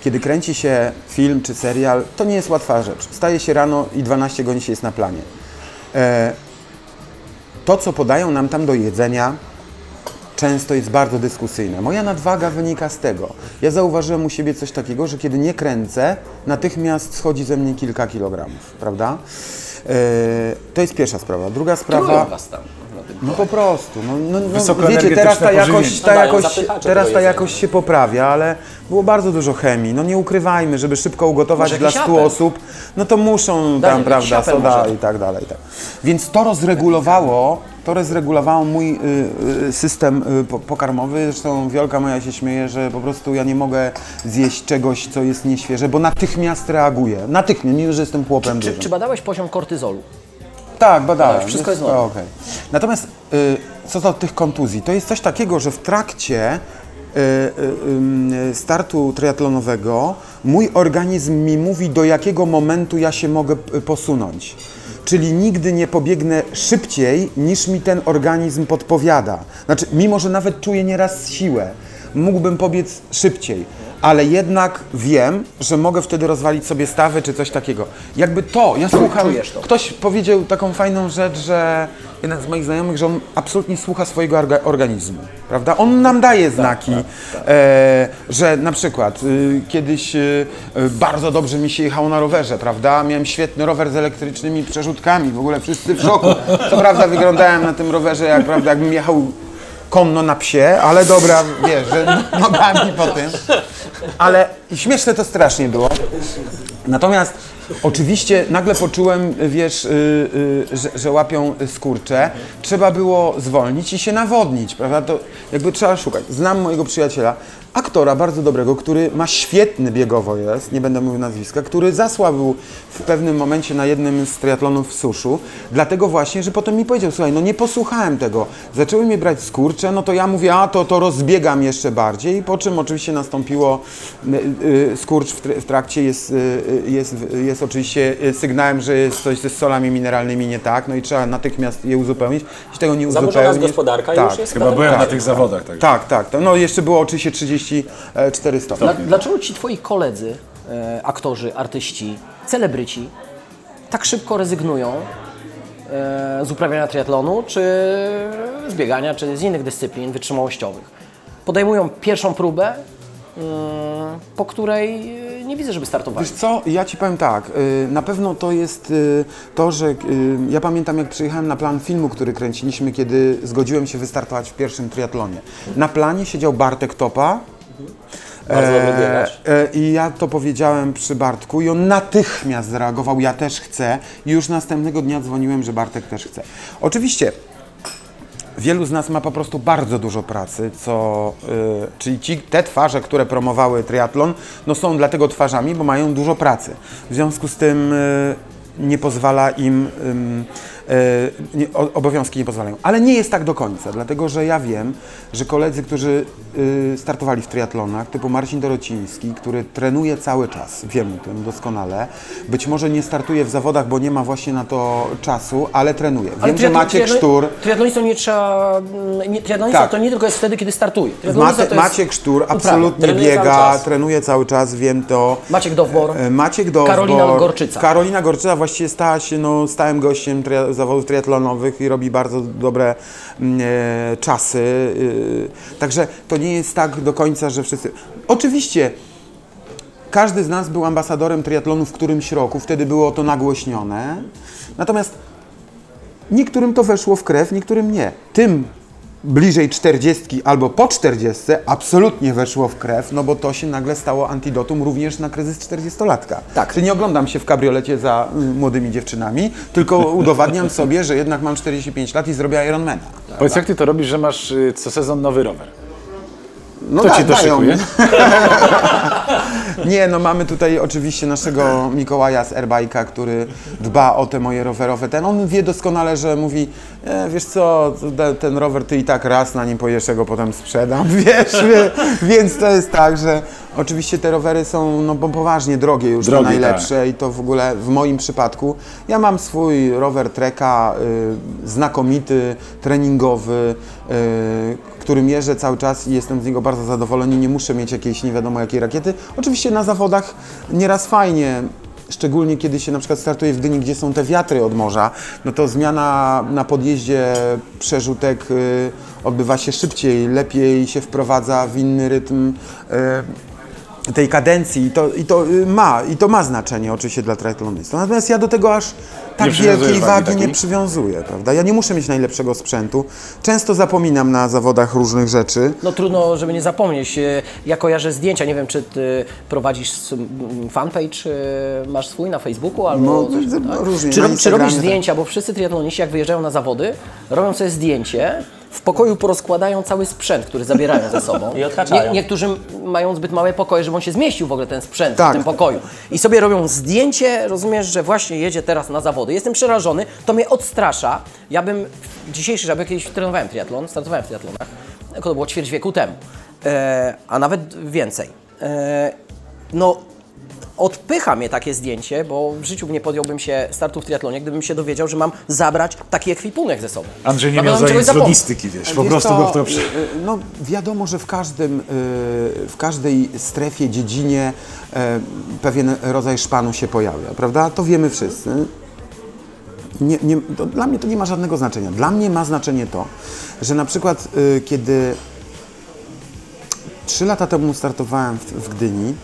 kiedy kręci się film czy serial, to nie jest łatwa rzecz. Staje się rano i 12 godzin się jest na planie. E, to, co podają nam tam do jedzenia, często jest bardzo dyskusyjne. Moja nadwaga wynika z tego. Ja zauważyłem u siebie coś takiego, że kiedy nie kręcę, natychmiast schodzi ze mnie kilka kilogramów, prawda? E, to jest pierwsza sprawa. Druga sprawa. Was tam. No po prostu. No, no, no, wiecie, teraz ta jakość, ta jakość, zapychacze teraz do ta jedzenia. jakość się poprawia, ale było bardzo dużo chemii. No nie ukrywajmy, żeby szybko ugotować Może dla jakiś 100 apel? osób, no to muszą Daniel, tam, jakiś prawda, apel soda może? i tak dalej. Tak. Więc to rozregulowało, to rozregulowało mój y, y, system y, po- pokarmowy. Zresztą Wiolka moja się śmieje, że po prostu ja nie mogę zjeść czegoś, co jest nieświeże, bo natychmiast reaguję. Natychmiast, mimo że jestem chłopem Czy, dużym. czy badałeś poziom kortyzolu? Tak, badałem. Tak, wszystko jest o, norma. okej. Natomiast y, co do tych kontuzji, to jest coś takiego, że w trakcie y, y, y, startu triatlonowego mój organizm mi mówi, do jakiego momentu ja się mogę posunąć. Czyli nigdy nie pobiegnę szybciej, niż mi ten organizm podpowiada. Znaczy, mimo że nawet czuję nieraz siłę, mógłbym pobiec szybciej, ale jednak wiem, że mogę wtedy rozwalić sobie stawy czy coś takiego. Jakby to, ja słucham. Czujesz to. Ktoś powiedział taką fajną rzecz, że jeden z moich znajomych, że on absolutnie słucha swojego orga- organizmu, prawda? On nam daje znaki, E, że na przykład y, kiedyś y, y, bardzo dobrze mi się jechało na rowerze, prawda? Miałem świetny rower z elektrycznymi przerzutkami, w ogóle wszyscy w szoku. Co prawda wyglądałem na tym rowerze, jak, prawda, jakbym jechał konno na psie, ale dobra, wiesz, że nogami po tym. Ale śmieszne to strasznie było. Natomiast oczywiście nagle poczułem, wiesz, y, y, że, że łapią skurcze. Trzeba było zwolnić i się nawodnić, prawda? To jakby trzeba szukać. Znam mojego przyjaciela, aktora bardzo dobrego, który ma świetny biegowo jest, nie będę mówił nazwiska, który zasłabł w pewnym momencie na jednym z triatlonów w suszu, dlatego właśnie, że potem mi powiedział, słuchaj, no nie posłuchałem tego, zaczęły mnie brać skurcze, no to ja mówię, a to, to rozbiegam jeszcze bardziej, po czym oczywiście nastąpiło y, y, skurcz w, tr- w trakcie jest, y, jest, jest oczywiście sygnałem, że jest coś ze solami mineralnymi nie tak, no i trzeba natychmiast je uzupełnić, jeśli tego nie Zaburzona uzupełnisz... jest gospodarka i tak, już jest Chyba byłem tak. na tych zawodach. Tak. tak, tak, to, no jeszcze było oczywiście 34 stopnie. Dla, dlaczego ci twoi koledzy, e, aktorzy, artyści, celebryci tak szybko rezygnują e, z uprawiania triatlonu, czy z biegania, czy z innych dyscyplin wytrzymałościowych? Podejmują pierwszą próbę, mm, po której e, nie widzę, żeby startowali. Wiesz co, ja Ci powiem tak, y, na pewno to jest to, że ja pamiętam jak przyjechałem na plan filmu, który kręciliśmy, kiedy zgodziłem się wystartować w pierwszym triatlonie. Na planie siedział Bartek Topa, Bardzo biegacz. e, I ja to powiedziałem przy Bartku i on natychmiast zareagował, ja też chcę. I już następnego dnia dzwoniłem, że Bartek też chce. Oczywiście wielu z nas ma po prostu bardzo dużo pracy, co, y, czyli ci, te twarze, które promowały triatlon, no są dlatego twarzami, bo mają dużo pracy. W związku z tym y, nie pozwala im, obowiązki nie pozwalają. Ale nie jest tak do końca, dlatego że ja wiem, że koledzy, którzy y, startowali w triatlonach, typu Marcin Dorociński, który trenuje cały czas, wiem o tym doskonale, być może nie startuje w zawodach, bo nie ma właśnie na to czasu, ale trenuje. Wiem, Ale że Maciek triatlon- Sztur... Triatlonistą nie trzeba. mm, Nie, triatlonista Tak. to nie tylko jest wtedy, kiedy startuje. To jest Maciek Sztur absolutnie Trenuje cały biega, czas. trenuje cały czas, wiem to. Maciek Dowbor. E, Maciek Dowbor. Karolina Gorczyca. Karolina Gorczyca właściwie stała się no, stałym gościem tria- zawodów triatlonowych i robi bardzo dobre mm, e, czasy. y, także to nie jest tak do końca, że wszyscy... Oczywiście każdy z nas był ambasadorem triatlonu w którymś roku, wtedy było to nagłośnione. Natomiast Niektórym to weszło w krew, niektórym nie. Tym bliżej 40 albo po 40 absolutnie weszło w krew, no bo to się nagle stało antidotum również na kryzys 40-latka. Tak. Czyli nie oglądam się w kabriolecie za y, młodymi dziewczynami, tylko udowadniam sobie, że jednak mam 45 lat i zrobię Ironmana. Powiedz, jak ty to robisz, że masz y, co sezon nowy rower? No To da- ci to dają. szykuje? Nie, no mamy tutaj oczywiście naszego Mikołaja z Airbike'a, który dba o te moje rowerowe. Ten, on wie doskonale, że mówi, e, wiesz co, te- ten rower ty i tak raz na nim pojeżdżę, go potem sprzedam, wiesz, wie, więc to jest tak, że oczywiście te rowery są no bo poważnie drogie już, Drogie, te najlepsze i to w ogóle w moim przypadku. Ja mam swój rower Treka, y, znakomity, treningowy, y, którym jeżdżę cały czas i jestem z niego bardzo zadowolony. Nie muszę mieć jakiejś nie wiadomo jakiej rakiety. Oczywiście na zawodach nieraz fajnie. Szczególnie kiedy się na przykład startuje w Gdyni, gdzie są te wiatry od morza, no to zmiana na podjeździe przerzutek y, odbywa się szybciej, lepiej się wprowadza w inny rytm y, tej kadencji i to, i to y, ma, i to ma znaczenie oczywiście dla triatlonisty. Natomiast ja do tego aż tak wielkiej wagi wagi nie przywiązuję, prawda? Ja nie muszę mieć najlepszego sprzętu. Często zapominam na zawodach różnych rzeczy. No trudno, żeby nie zapomnieć. E, Ja kojarzę zdjęcia, nie wiem, czy ty prowadzisz fanpage, e, masz swój na Facebooku albo No, coś, no, tak? różnie, Czy, czy robisz tak. zdjęcia, bo wszyscy triatloniści jak wyjeżdżają na zawody, robią sobie zdjęcie, w pokoju porozkładają cały sprzęt, który zabierają ze sobą. I odhaczają. niektórzy mają zbyt małe pokoje, żeby on się zmieścił w ogóle ten sprzęt Tak. w tym pokoju. I sobie robią zdjęcie, rozumiesz, że właśnie jedzie teraz na zawody. Jestem przerażony, to mnie odstrasza. Ja bym w dzisiejszy, żeby kiedyś trenowałem triatlon, startowałem w triatlonach, to było ćwierć wieku temu, e, a nawet więcej. E, no, odpycha mnie takie zdjęcie, bo w życiu nie podjąłbym się startu w triatlonie, gdybym się dowiedział, że mam zabrać taki ekwipunek ze sobą. Andrzej nie miał zajęć z logistyki, wiesz, po Wiesz prostu go w to przy... y, y, No wiadomo, że w każdym, y, w każdej strefie, dziedzinie pewien rodzaj szpanu się pojawia, prawda? To wiemy wszyscy. Nie, nie, to dla mnie to nie ma żadnego znaczenia. Dla mnie ma znaczenie to, że na przykład kiedy trzy lata temu startowałem w, w Gdyni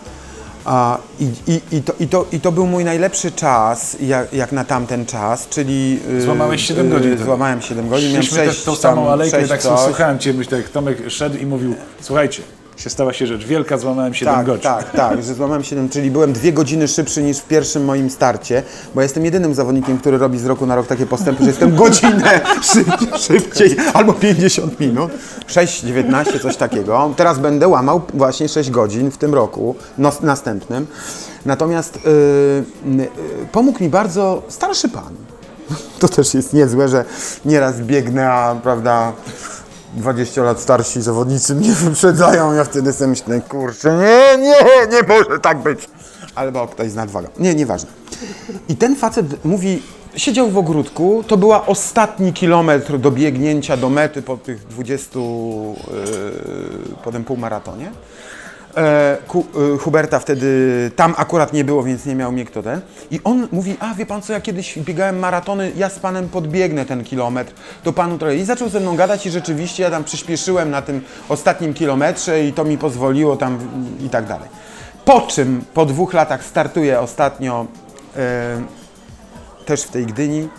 a, i, i, i, to, i, to, i to był mój najlepszy czas, jak, jak na tamten czas, czyli... y, Złamałeś 7 godzin y, wtedy. Złamałem 7 godzin, miałem Szliśmy 6 też tą samą alejkę, tak coś. słuchałem Cię, myślę, jak Tomek szedł i mówił, słuchajcie, się stała się rzecz wielka, złamałem 7 Tak, godzin. tak, tak, że złamałem 7, czyli byłem dwie godziny szybszy niż w pierwszym moim starcie, bo jestem jedynym zawodnikiem, który robi z roku na rok takie postępy, że jestem godzinę szyb, szybciej albo 50 minut, 6,19, coś takiego. Teraz będę łamał właśnie 6 godzin w tym roku, no, następnym. Natomiast yy, yy, pomógł mi bardzo starszy pan. To też jest niezłe, że nieraz biegnę, a prawda, 20 lat starsi zawodnicy mnie wyprzedzają, ja wtedy sobie myślę, kurczę, nie, nie, nie może tak być. Albo ktoś z nadwagą. Nie, nieważne. I ten facet mówi, siedział w ogródku, to była ostatni kilometr do biegnięcia do mety po tych 20, yy, po tym półmaratonie. E, Ku, e, Huberta wtedy tam akurat nie było, więc nie miał mnie kto ten. I on mówi, a wie pan co, ja kiedyś biegałem maratony, ja z panem podbiegnę ten kilometr, to panu trochę. I zaczął ze mną gadać i rzeczywiście ja tam przyspieszyłem na tym ostatnim kilometrze i to mi pozwoliło tam i tak dalej. Po czym po dwóch latach startuję ostatnio e, też w tej Gdyni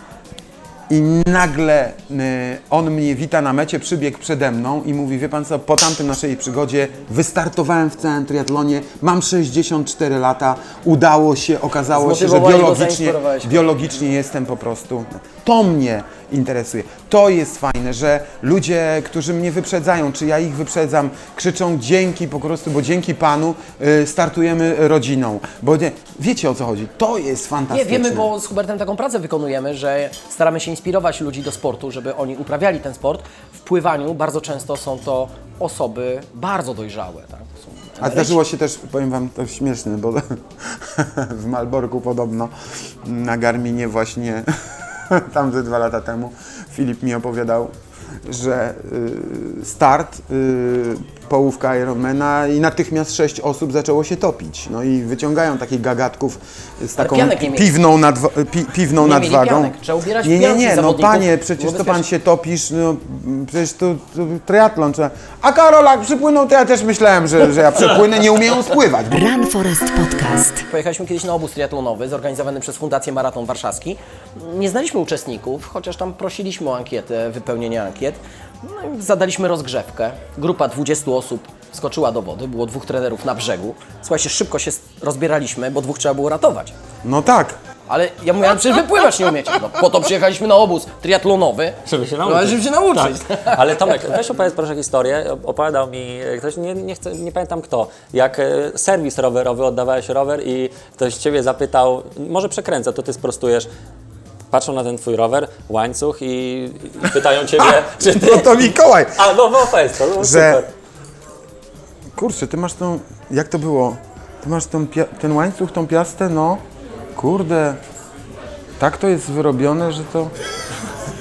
i nagle y, on mnie wita na mecie, przybiegł przede mną i mówi, wie pan co, po tamtym naszej przygodzie wystartowałem w całym triatlonie, mam 64 lata, udało się, okazało się, że biologicznie, biologicznie jestem po prostu, to mnie interesuje. To jest fajne, że ludzie, którzy mnie wyprzedzają, czy ja ich wyprzedzam, krzyczą dzięki po prostu, bo dzięki Panu y, startujemy rodziną. Bo nie, wiecie o co chodzi, to jest Nie, fantastyczne. wiemy, bo z Hubertem taką pracę wykonujemy, że staramy się inspirować ludzi do sportu, żeby oni uprawiali ten sport. W pływaniu bardzo często są to osoby bardzo dojrzałe. Tak? A zdarzyło się też, powiem Wam, to śmieszne, bo w Malborku podobno na Garminie właśnie tam ze dwa lata temu Filip mi opowiadał, że y, start, y, połówka Ironmana i natychmiast sześć osób zaczęło się topić. No i wyciągają takich gagatków z taką piwną, nadwa- pi, piwną Nie nadwagą. pianek. Trzeba ubierać nie, nie, nie, no panie, przecież to pan się topisz, no przecież to, to triatlon. Trzeba... A Karol jak przypłynął, to ja też myślałem, że, że ja przepłynę, nie umieją spływać. Run Forest Podcast. Pojechaliśmy kiedyś na obóz triatlonowy zorganizowany przez Fundację Maraton Warszawski. Nie znaliśmy uczestników, chociaż tam prosiliśmy o ankietę, wypełnienie ankiet. No i zadaliśmy rozgrzewkę. Grupa 20 osób skoczyła do wody, było dwóch trenerów na brzegu. Słuchajcie, szybko się rozbieraliśmy, bo dwóch trzeba było ratować. No tak. Ale ja mówię, ale przecież wypływać nie umiecie. No, po to przyjechaliśmy na obóz triatlonowy, Żeby się no, nauczyć. ale żeby się nauczyć. Tak. Ale Tomek, weź opowiedz proszę historię. Opowiadał mi ktoś, nie, nie, chcę, nie pamiętam kto, jak e, serwis rowerowy, oddawałeś rower i ktoś ciebie zapytał, może przekręcę, to ty sprostujesz. Patrzą na ten twój rower, łańcuch i, pytają ciebie, czy ty... No to Mikołaj! A, no, no, fest, no, Że- super. Kurczę, ty masz tą, jak to było? Ty masz tą, pia- ten łańcuch, tą piastę, no, kurde, tak to jest wyrobione, że to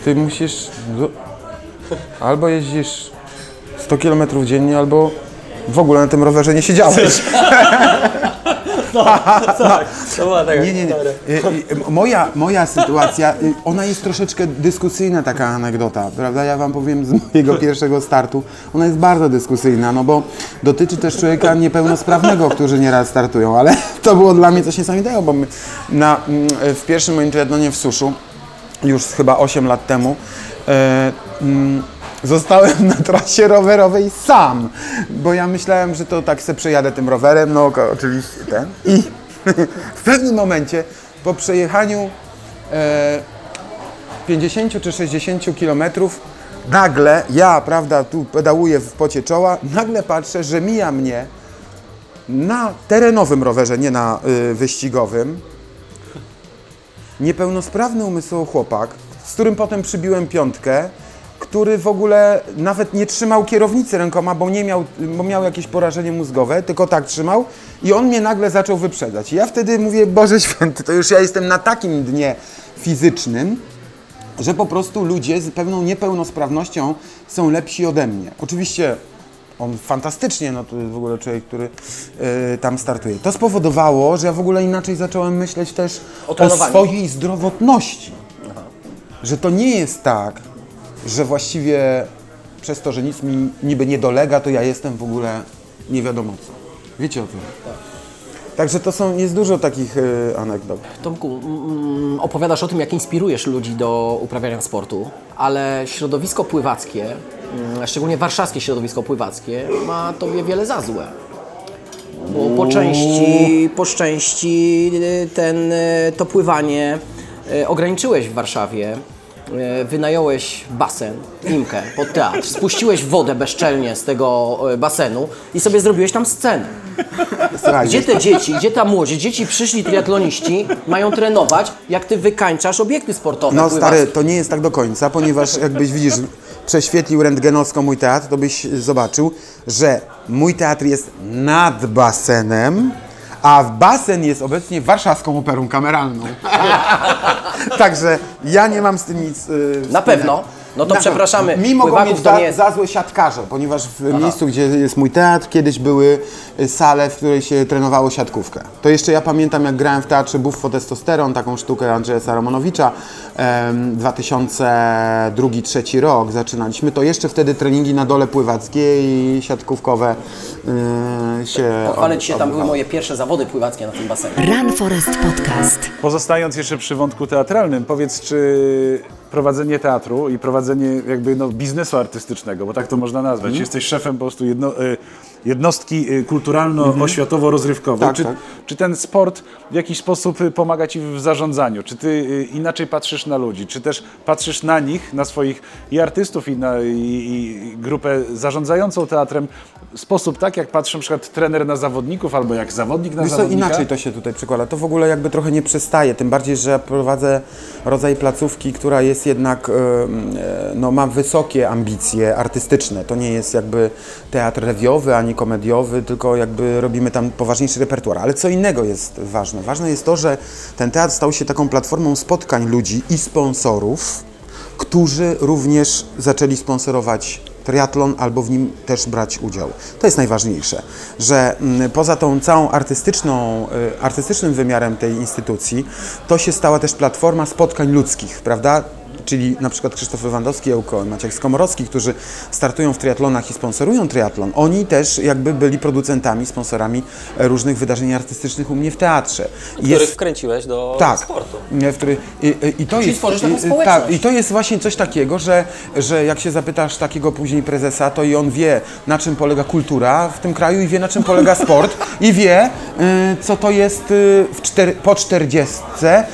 ty musisz, albo jeździsz 100 km dziennie, albo w ogóle na tym rowerze nie siedziałeś. To była taka Nie, nie, nie. historia. Y, y, Moja, moja sytuacja, y, ona jest troszeczkę dyskusyjna, taka anegdota, prawda? Ja wam powiem z mojego pierwszego startu. Ona jest bardzo dyskusyjna, no bo dotyczy też człowieka niepełnosprawnego, którzy nieraz startują, ale to było dla mnie coś niesamowitego, bo my na, mm, w pierwszym moim triatlonie w Suszu, już chyba 8 lat temu, e, mm, zostałem na trasie rowerowej sam, bo ja myślałem, że to tak se przejadę tym rowerem, no oczywiście ten. I w pewnym momencie po przejechaniu e, 50 czy 60 kilometrów nagle, ja prawda, tu pedałuję w pocie czoła, nagle patrzę, że mija mnie na terenowym rowerze, nie na y, wyścigowym, niepełnosprawny umysłowo chłopak, z którym potem przybiłem piątkę, który w ogóle nawet nie trzymał kierownicy rękoma, bo, nie miał, bo miał jakieś porażenie mózgowe, tylko tak trzymał i on mnie nagle zaczął wyprzedzać. I ja wtedy mówię, Boże Święty, to już ja jestem na takim dnie fizycznym, że po prostu ludzie z pewną niepełnosprawnością są lepsi ode mnie. Oczywiście on fantastycznie, no to jest w ogóle człowiek, który y, tam startuje. To spowodowało, że ja w ogóle inaczej zacząłem myśleć też O o, swojej zdrowotności. Że to nie jest tak, że właściwie przez to, że nic mi niby nie dolega, to ja jestem w ogóle nie wiadomo co. Wiecie o tym? Także to są, jest dużo takich y, anegdot. Tomku, mm, opowiadasz o tym, jak inspirujesz ludzi do uprawiania sportu, ale środowisko pływackie, mm, szczególnie warszawskie środowisko pływackie, ma tobie wiele za złe. Bo po części, po części y, ten, y, to pływanie y, ograniczyłeś w Warszawie. Y, Wynająłeś basen, imkę pod teatr, spuściłeś wodę bezczelnie z tego y, basenu i sobie zrobiłeś tam scenę. Gdzie te dzieci, gdzie ta młodzież? Dzieci przyszli triatloniści, mają trenować, jak ty wykańczasz obiekty sportowe. No pływackie. stary, to nie jest tak do końca, ponieważ jakbyś widzisz, prześwietlił rentgenowsko mój teatr, to byś zobaczył, że mój teatr jest nad basenem, a basen jest obecnie warszawską operą kameralną. Także ja nie mam z tym nic. Yy, Na pewno. No to Na przepraszamy. Mi mogą pływaków mieć to za, nie jest- za złe siatkarze, ponieważ w miejscu, gdzie jest mój teatr, kiedyś były y, sale, w której się trenowało siatkówkę. To jeszcze ja pamiętam, jak grałem w teatrze Buffo Testosteron, taką sztukę Andrzeja Saramonowicza, em, 2002-2003 rok zaczynaliśmy, to jeszcze wtedy treningi na dole pływackie i siatkówkowe y, się Pochwalę Ci się, tam były moje pierwsze zawody pływackie na tym basenie. Run Forest Podcast. Pozostając jeszcze przy wątku teatralnym, powiedz, czy prowadzenie teatru i prowadzenie jakby no, biznesu artystycznego, bo tak to można nazwać, Mhm. jesteś szefem po prostu jedno, y, jednostki y, kulturalno-oświatowo-rozrywkowej. Tak, czy, tak. czy ten sport w jakiś sposób y, pomaga Ci w zarządzaniu? Czy Ty inaczej patrzysz na ludzi? Czy też patrzysz na nich, na swoich i artystów, i na i, i grupę zarządzającą teatrem sposób tak, jak patrzy na przykład trener na zawodników, albo jak zawodnik na Wiesz co, zawodnika? inaczej to się tutaj przekłada. To w ogóle jakby trochę nie przystaje, tym bardziej, że ja prowadzę rodzaj placówki, która jest jednak, e, no ma wysokie ambicje artystyczne. To nie jest jakby teatr rewiowy ani komediowy, tylko jakby robimy tam poważniejszy repertuar. Ale co innego jest ważne? Ważne jest to, że ten teatr stał się taką platformą spotkań ludzi i sponsorów, którzy również zaczęli sponsorować triatlon albo w nim też brać udział. To jest najważniejsze, że mm, poza tą całą artystyczną, y, artystycznym wymiarem tej instytucji, to się stała też platforma spotkań ludzkich, prawda? Czyli na przykład Krzysztof Lewandowski, Ełko, Maciek Skomorowski, którzy startują w triatlonach i sponsorują triatlon, oni też jakby byli producentami, sponsorami e, różnych wydarzeń artystycznych u mnie w teatrze. Których wkręciłeś do tak, sportu. który, i, i, i to Czyli jest, tworzysz taką społeczność. Tak, i to jest właśnie coś takiego, że, że jak się zapytasz takiego później prezesa, to i on wie, na czym polega kultura w tym kraju i wie, na czym polega sport i wie, y, co to jest y, w czter, po czterdziestce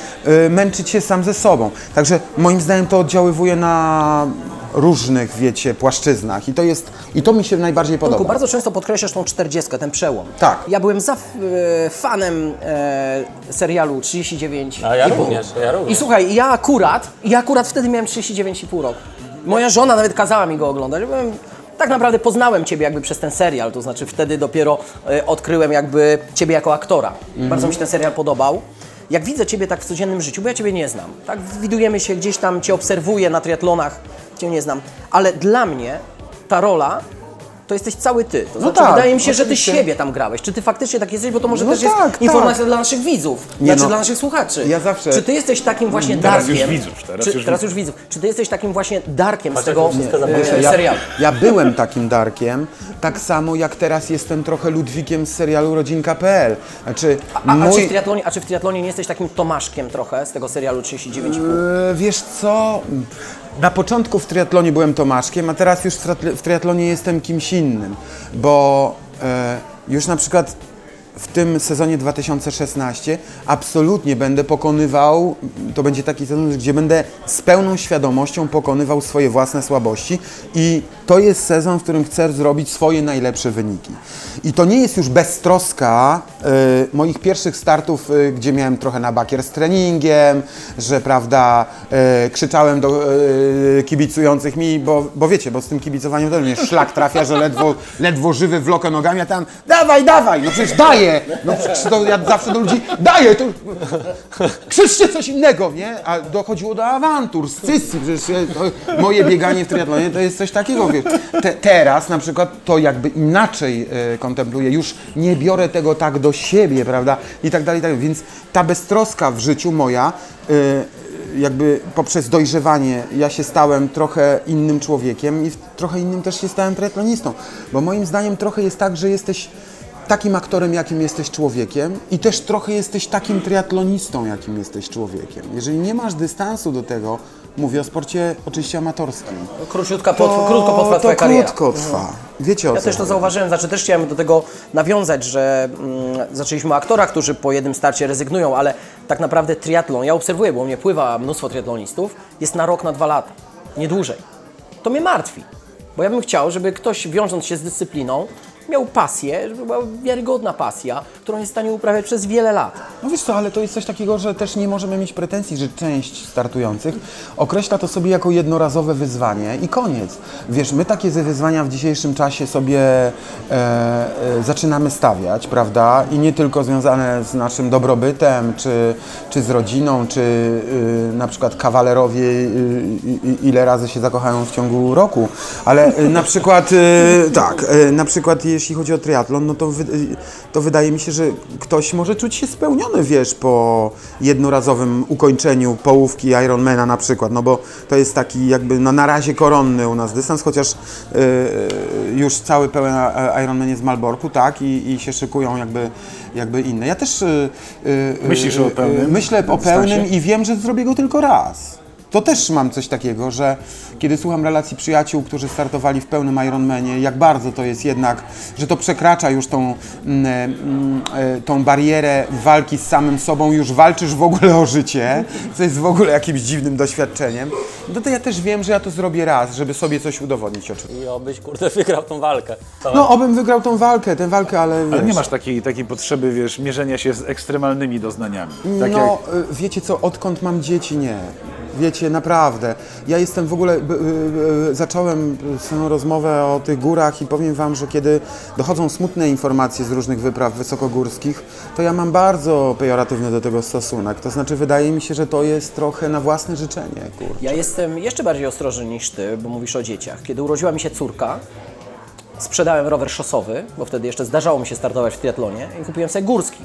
męczyć się sam ze sobą. Także moim zdaniem to oddziaływuje na różnych, wiecie, płaszczyznach i to jest, i to mi się najbardziej Tomku, podoba. bardzo często podkreślasz tą 40, ten przełom. Tak. Ja byłem za e, fanem e, serialu 39. A ja i pół. również, ja również. I słuchaj, ja akurat, ja akurat wtedy miałem 39,5 roku. Moja żona nawet kazała mi go oglądać. Byłem, tak naprawdę poznałem Ciebie jakby przez ten serial, to znaczy wtedy dopiero e, odkryłem jakby Ciebie jako aktora. Bardzo mi się ten serial podobał. Jak widzę Ciebie tak w codziennym życiu, bo ja Ciebie nie znam, tak widujemy się gdzieś tam, Cię obserwuję na triatlonach, Cię nie znam, ale dla mnie ta rola to jesteś cały Ty. To znaczy, tak, wydaje mi się, że Ty oczywiście. siebie tam grałeś. Czy Ty faktycznie tak jesteś, bo to może No też jest tak, tak. informacja dla naszych widzów, Nie znaczy no, dla naszych słuchaczy. ja zawsze- Czy Ty jesteś takim właśnie Teraz darkiem? już widzów, teraz czy, już teraz widzów. już widzów. Czy Ty jesteś takim właśnie darkiem z Patrz, tego wszystko e, zapomniałem. ja, serialu? ja byłem takim Darkiem, tak samo jak teraz jestem trochę Ludwikiem z serialu Rodzinka.pl. Znaczy, A, a, mój... czy w triatlonie, a czy w triatlonie nie jesteś takim Tomaszkiem trochę z tego serialu 39,5? E, Wiesz co? Na początku w triatlonie byłem Tomaszkiem, a teraz już w, triatl- w triatlonie jestem kimś innym, bo e, już na przykład w tym sezonie 2016 absolutnie będę pokonywał, to będzie taki sezon, gdzie będę z pełną świadomością pokonywał swoje własne słabości i to jest sezon, w którym chcę zrobić swoje najlepsze wyniki. I to nie jest już beztroska e, moich pierwszych startów, e, gdzie miałem trochę na bakier z treningiem, że prawda, e, krzyczałem do kibicujących mi, bo, bo wiecie, bo z tym kibicowaniem to mnie szlak trafia, że ledwo, ledwo żywy wlokę nogami, a tam dawaj, dawaj, no przecież daję, no przecież to ja zawsze do ludzi daję, to krzyczcie coś innego, nie? A dochodziło do awantur, ja- to, moje bieganie w triatlonie to jest coś takiego, wiesz. Te, teraz na przykład to jakby inaczej e, kontempluję, już nie biorę tego tak do siebie, prawda, i tak dalej, i tak dalej. Więc ta beztroska w życiu moja, e, jakby poprzez dojrzewanie ja się stałem trochę innym człowiekiem i trochę innym też się stałem triatlonistą, bo moim zdaniem trochę jest tak, że jesteś takim aktorem, jakim jesteś człowiekiem i też trochę jesteś takim triatlonistą, jakim jesteś człowiekiem. Jeżeli nie masz dystansu do tego, mówię o sporcie oczywiście amatorskim, Króciutka, pot, krótko potrwa to Twoja kariera. krótko trwa. Wiecie o Ja co też to chodzi. zauważyłem, znaczy też chciałem do tego nawiązać, że mm, zaczęliśmy o aktorach, którzy po jednym starcie rezygnują, ale tak naprawdę triatlon, ja obserwuję, bo u mnie pływa mnóstwo triatlonistów, jest na rok, na dwa lata, nie dłużej. To mnie martwi, bo ja bym chciał, żeby ktoś wiążąc się z dyscypliną, miał pasję, była wiarygodna pasja, którą jest w stanie uprawiać przez wiele lat. No wiesz co, ale to jest coś takiego, że też nie możemy mieć pretensji, że część startujących określa to sobie jako jednorazowe wyzwanie i koniec. Wiesz, my takie wyzwania w dzisiejszym czasie sobie e, e, zaczynamy stawiać, prawda? I nie tylko związane z naszym dobrobytem, czy, czy z rodziną, czy y, na przykład kawalerowie y, y, ile razy się zakochają w ciągu roku, ale na przykład tak, na przykład jeśli chodzi o triatlon, no to, wy, to wydaje mi się, że ktoś może czuć się spełniony, wiesz, po jednorazowym ukończeniu połówki Ironmana na przykład, no bo to jest taki jakby no, na razie koronny u nas dystans, chociaż y, już cały pełen e, Ironman jest w Malborku, tak, i, i się szykują jakby, jakby inne. Ja też y, Myślisz o pełnym Myślę o pełnym i wiem, że zrobię go tylko raz. To też mam coś takiego, że kiedy słucham relacji przyjaciół, którzy startowali w pełnym Ironmanie, jak bardzo to jest jednak, że to przekracza już tą, mm, mm, e, tą barierę walki z samym sobą, już walczysz w ogóle o życie, co jest w ogóle jakimś dziwnym doświadczeniem, no to ja też wiem, że ja to zrobię raz, żeby sobie coś udowodnić oczywiście. I obyś, kurde, wygrał tą walkę. To No, obym wygrał tą walkę, tę walkę, ale Ale wiesz, nie masz takiej, takiej potrzeby, wiesz, mierzenia się z ekstremalnymi doznaniami. Tak no, jak y, wiecie co, odkąd mam dzieci, nie. Wiecie, naprawdę. Ja jestem w ogóle, y, y, zacząłem swoją rozmowę o tych górach i powiem Wam, że kiedy dochodzą smutne informacje z różnych wypraw wysokogórskich, to ja mam bardzo pejoratywny do tego stosunek. To znaczy, wydaje mi się, że to jest trochę na własne życzenie, kurczę. Ja jestem jeszcze bardziej ostrożny niż Ty, bo mówisz o dzieciach. Kiedy urodziła mi się córka, sprzedałem rower szosowy, bo wtedy jeszcze zdarzało mi się startować w triatlonie i kupiłem sobie górski.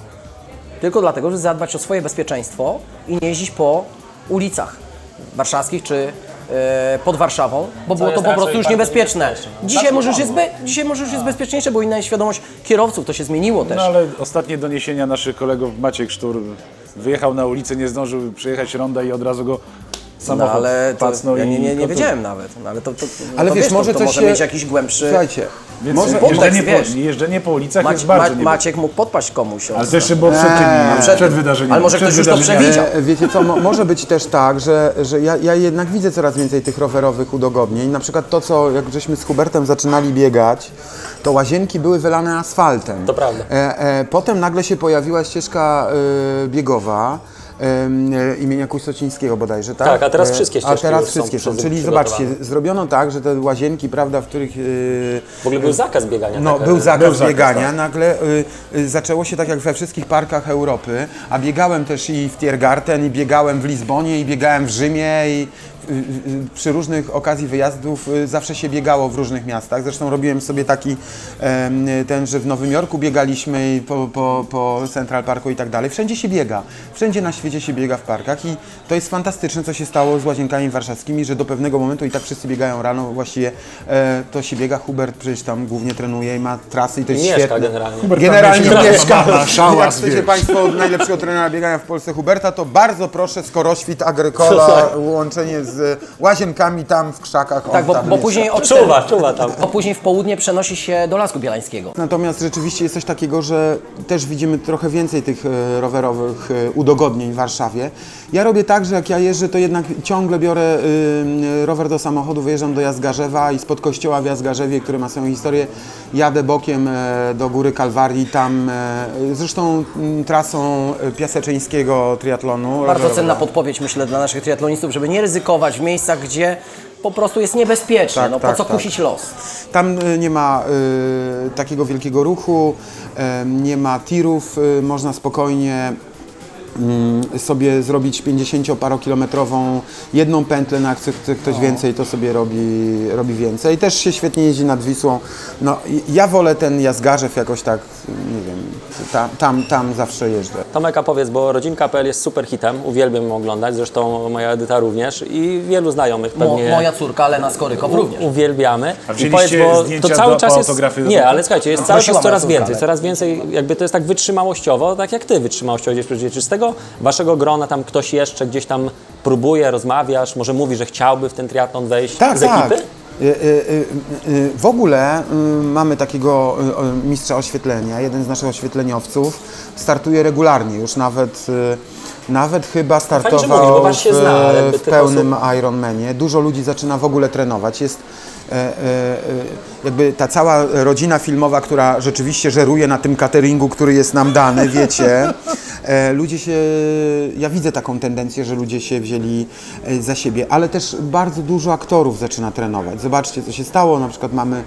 Tylko dlatego, żeby zadbać o swoje bezpieczeństwo i nie jeździć po ulicach. Warszawskich czy e, pod Warszawą, bo było to po prostu już niebezpieczne. Dzisiaj może, już jest be, dzisiaj może już jest bezpieczniejsze, bo inna jest świadomość kierowców, to się zmieniło też. No ale ostatnie doniesienia naszych kolegów, Maciek Sztur wyjechał na ulicę, nie zdążył przejechać ronda i od razu go No samochód ale to, ja nie, nie, nie wiedziałem nawet, no, ale to, to Ale to wiesz, wiesz, może to, to coś może się... mieć jakiś głębszy... Słuchajcie, Więc może... podtekst, jeżdżenie, wiesz. po, jeżdżenie po ulicach Mac, jest bardzo Ma. Maciek mógł podpaść komuś. Ale jeszcze było przed tymi, przed- przed, wydarzeniem. ale może przed ktoś już to przewidział. E, Wiecie co, mo, może być też tak, że, że ja, ja jednak widzę coraz więcej tych rowerowych udogodnień. Na przykład to, co jak żeśmy z Hubertem zaczynali biegać, to łazienki były wylane asfaltem. To prawda. E, e, potem nagle się pojawiła ścieżka e, biegowa. E, imienia Kustocińskiego bodajże, tak? Tak, a teraz E, wszystkie A ścieżki teraz już są wszystkie są, czyli zobaczcie, zrobiono tak, że te łazienki, prawda, w których... e, W ogóle był zakaz biegania. no, tak, był zakaz był zakaz, biegania. tak. Nagle y, y, zaczęło się tak jak we wszystkich parkach Europy, a biegałem też i w Tiergarten, i biegałem w Lizbonie, i biegałem w Rzymie, i y, y, y, przy różnych okazji wyjazdów y, zawsze się biegało w różnych miastach. Zresztą robiłem sobie taki y, ten, że w Nowym Jorku biegaliśmy po, po, po Central Parku i tak dalej. Wszędzie się biega. Wszędzie na świecie się biega w parkach i to jest fantastyczne, co się stało z łazienkami warszawskimi, że do pewnego momentu i tak wszyscy biegają rano, właściwie e, to się biega. Hubert przecież tam głównie trenuje i ma trasy i to jest Mieszka świetne. generalnie. Hubert Generalnie mieszka, mieszka. ma- ma szałas, Jak chcecie. Państwo od najlepszego trenera biegania w Polsce Huberta, to bardzo proszę Skoroświt Agrykola, łączenie z łazienkami tam w krzakach. on Tak, bo, tam bo później od Czuwa, czuwa tam. A później w południe przenosi się do Lasku Bielańskiego. Natomiast rzeczywiście jest coś takiego, że też widzimy trochę więcej tych e, rowerowych e, udogodnień w Warszawie. Ja robię tak, że jak ja jeżdżę, to jednak ciągle biorę y, rower do samochodu, wyjeżdżam do Jazgarzewa i spod kościoła w Jazgarzewie, który ma swoją historię, jadę bokiem e, do Góry Kalwarii, tam e, zresztą m, trasą e, piaseczyńskiego triatlonu. Bardzo rowerowego. cenna podpowiedź, myślę, dla naszych triatlonistów, żeby nie ryzykować w miejscach, gdzie po prostu jest niebezpiecznie. Tak, no po tak, co tak. kusić los? Tam y, nie ma y, takiego wielkiego ruchu, y, nie ma tirów, y, można spokojnie mm, sobie zrobić 50-parokilometrową jedną pętlę, jak chce ktoś więcej, to sobie robi, robi więcej. Też się świetnie jeździ nad Wisłą. No, ja wolę ten Jazgarzew jakoś tak, nie wiem, tam, tam, tam zawsze jeżdżę. Tomek, a powiedz, bo Rodzinka.pl jest super hitem, uwielbiam ją oglądać, zresztą moja Edyta również i wielu znajomych Mo, pewnie moja córka Lena Skorykow również. uwielbiamy. A I wzięliście powiedz, bo zdjęcia to cały do- czas po jest... autografy do Nie, tego? ale słuchajcie, jest cały Prosiła czas moja coraz córka, więcej, ale- coraz więcej, jakby to jest tak wytrzymałościowo, tak jak ty wytrzymałościowo gdzieś przecież. Czy z tego waszego grona tam ktoś jeszcze gdzieś tam próbuje, rozmawiasz, może mówi, że chciałby w ten triatlon wejść Tak, z tak. ekipy? Y, y, y, W ogóle mamy takiego mistrza oświetlenia, jeden z naszych oświetleniowców startuje regularnie, już nawet, nawet chyba Fajnie, że startował mówisz, was się w, zna, w pełnym Ironmanie. Dużo ludzi zaczyna w ogóle trenować. Jest jakby ta cała rodzina filmowa, która rzeczywiście żeruje na tym cateringu, który jest nam dany, wiecie. E, Ludzie się, ja widzę taką tendencję, że ludzie się wzięli e, za siebie, ale też bardzo dużo aktorów zaczyna trenować. Zobaczcie, co się stało. Na przykład mamy,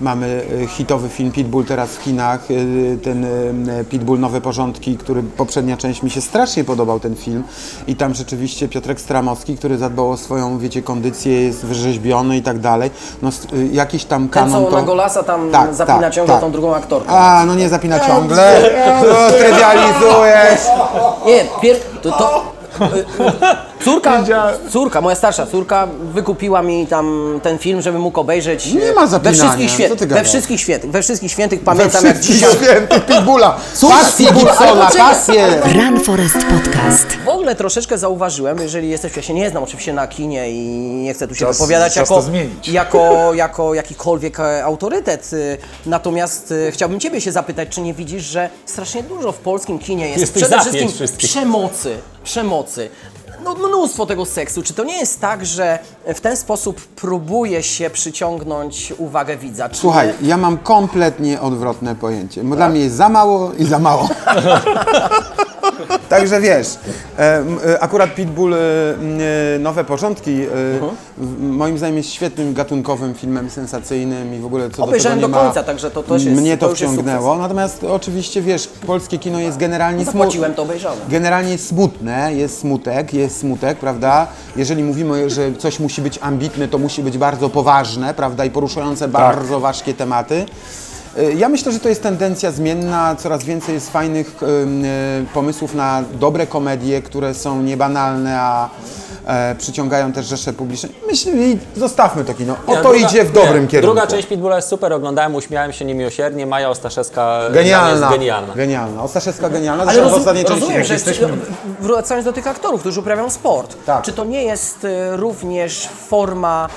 mamy e, hitowy film Pitbull teraz w kinach, e, ten e, Pitbull Nowe Porządki, który poprzednia część mi się strasznie podobał ten film i tam rzeczywiście Piotrek Stramowski, który zadbał o swoją, wiecie, kondycję, jest wyrzeźbiony i tak dalej. No, y, jakiś tam Ten, kanon co to... na Golasa tam Tak, zapina tak, ciągle tak. tą drugą aktorkę. A, no nie zapina ciągle. No, trywializujesz. Nie, pier... to... to Córka, córka, moja starsza córka wykupiła mi tam ten film, żeby mógł obejrzeć Nie e, ma we zapinania, wszystkich, co świętych, ty we wszystkich świętych, we wszystkich świętych We pamiętam jak wszystkich dzisiaj świętych Pitbulla. Pasję Gibsona, pasję. Run Forest Podcast. W ogóle troszeczkę zauważyłem, jeżeli jesteś, ja się nie znam oczywiście na kinie i nie chcę tu się Czas- wypowiadać czas jako, jako, jako jakikolwiek e, autorytet, y, natomiast chciałbym Ciebie się zapytać, czy nie widzisz, że strasznie dużo w polskim kinie jest Jesteś przede wszystkim wszystkich. przemocy, przemocy. No, mnóstwo tego seksu. Czy to nie jest tak, że w ten sposób próbuje się przyciągnąć uwagę widza? Czy Słuchaj, ja mam kompletnie odwrotne pojęcie. Bo Tak? Dla mnie jest za mało i za mało. Także wiesz, e, e, akurat Pitbull e, Nowe Porządki e, Mhm. moim zdaniem jest świetnym gatunkowym filmem sensacyjnym i w ogóle co Obejrzałem do tego do nie ma, końca, także to też jest- Mnie to to wciągnęło. Natomiast oczywiście wiesz, polskie kino jest generalnie smu- Zapłaciłem, to obejrzałem. Generalnie jest smutne, jest smutek, jest smutek, prawda? Jeżeli mówimy, że coś musi być ambitne, to musi być bardzo poważne, prawda? I poruszające bardzo ważkie tematy. Y, Ja myślę, że to jest tendencja zmienna, coraz więcej jest fajnych y, pomysłów na dobre komedie, które są niebanalne, a e, przyciągają też rzesze publiczne. Myślę, i zostawmy to kino. O Nie, to druga- idzie w dobrym nie, kierunku. Druga część Pitbulla jest super, oglądałem, uśmiałem się niemiłosiernie. Maja Ostaszewska Genialna. jest genialna. Genialna. Ostaszewska genialna. Ale Zresztą w rozum, ostatniej części rozumiem, że jak jest, wracając do tych aktorów, którzy uprawiają sport, Tak. czy to nie jest y, również forma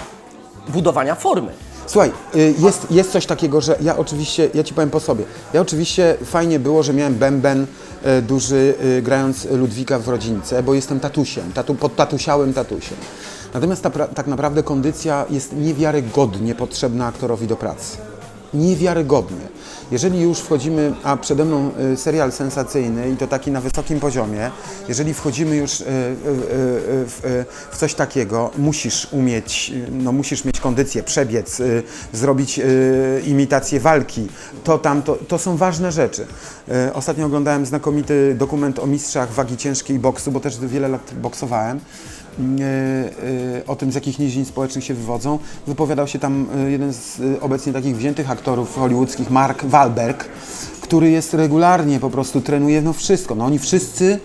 budowania formy? Słuchaj, y, jest, jest coś takiego, że ja oczywiście, ja ci powiem po sobie, ja oczywiście fajnie było, że miałem bęben y, duży y, grając Ludwika w rodzince, bo jestem tatusiem, tatu, podtatusiałym tatusiem. Natomiast ta, tak naprawdę kondycja jest niewiarygodnie potrzebna aktorowi do pracy. Niewiarygodnie. Jeżeli już wchodzimy, a przede mną y, serial sensacyjny i to taki na wysokim poziomie, jeżeli wchodzimy już y, y, w, coś takiego, musisz umieć, no musisz mieć kondycję, przebiec, zrobić imitację walki, to tam, to, to są ważne rzeczy. Ostatnio oglądałem znakomity dokument o mistrzach wagi ciężkiej boksu, bo też wiele lat boksowałem. Y, y, o tym, z jakich nizin społecznych się wywodzą. Wypowiadał się tam y, jeden z obecnie takich wziętych aktorów hollywoodzkich, Mark Wahlberg, który jest regularnie, po prostu trenuje no wszystko. No oni wszyscy, y,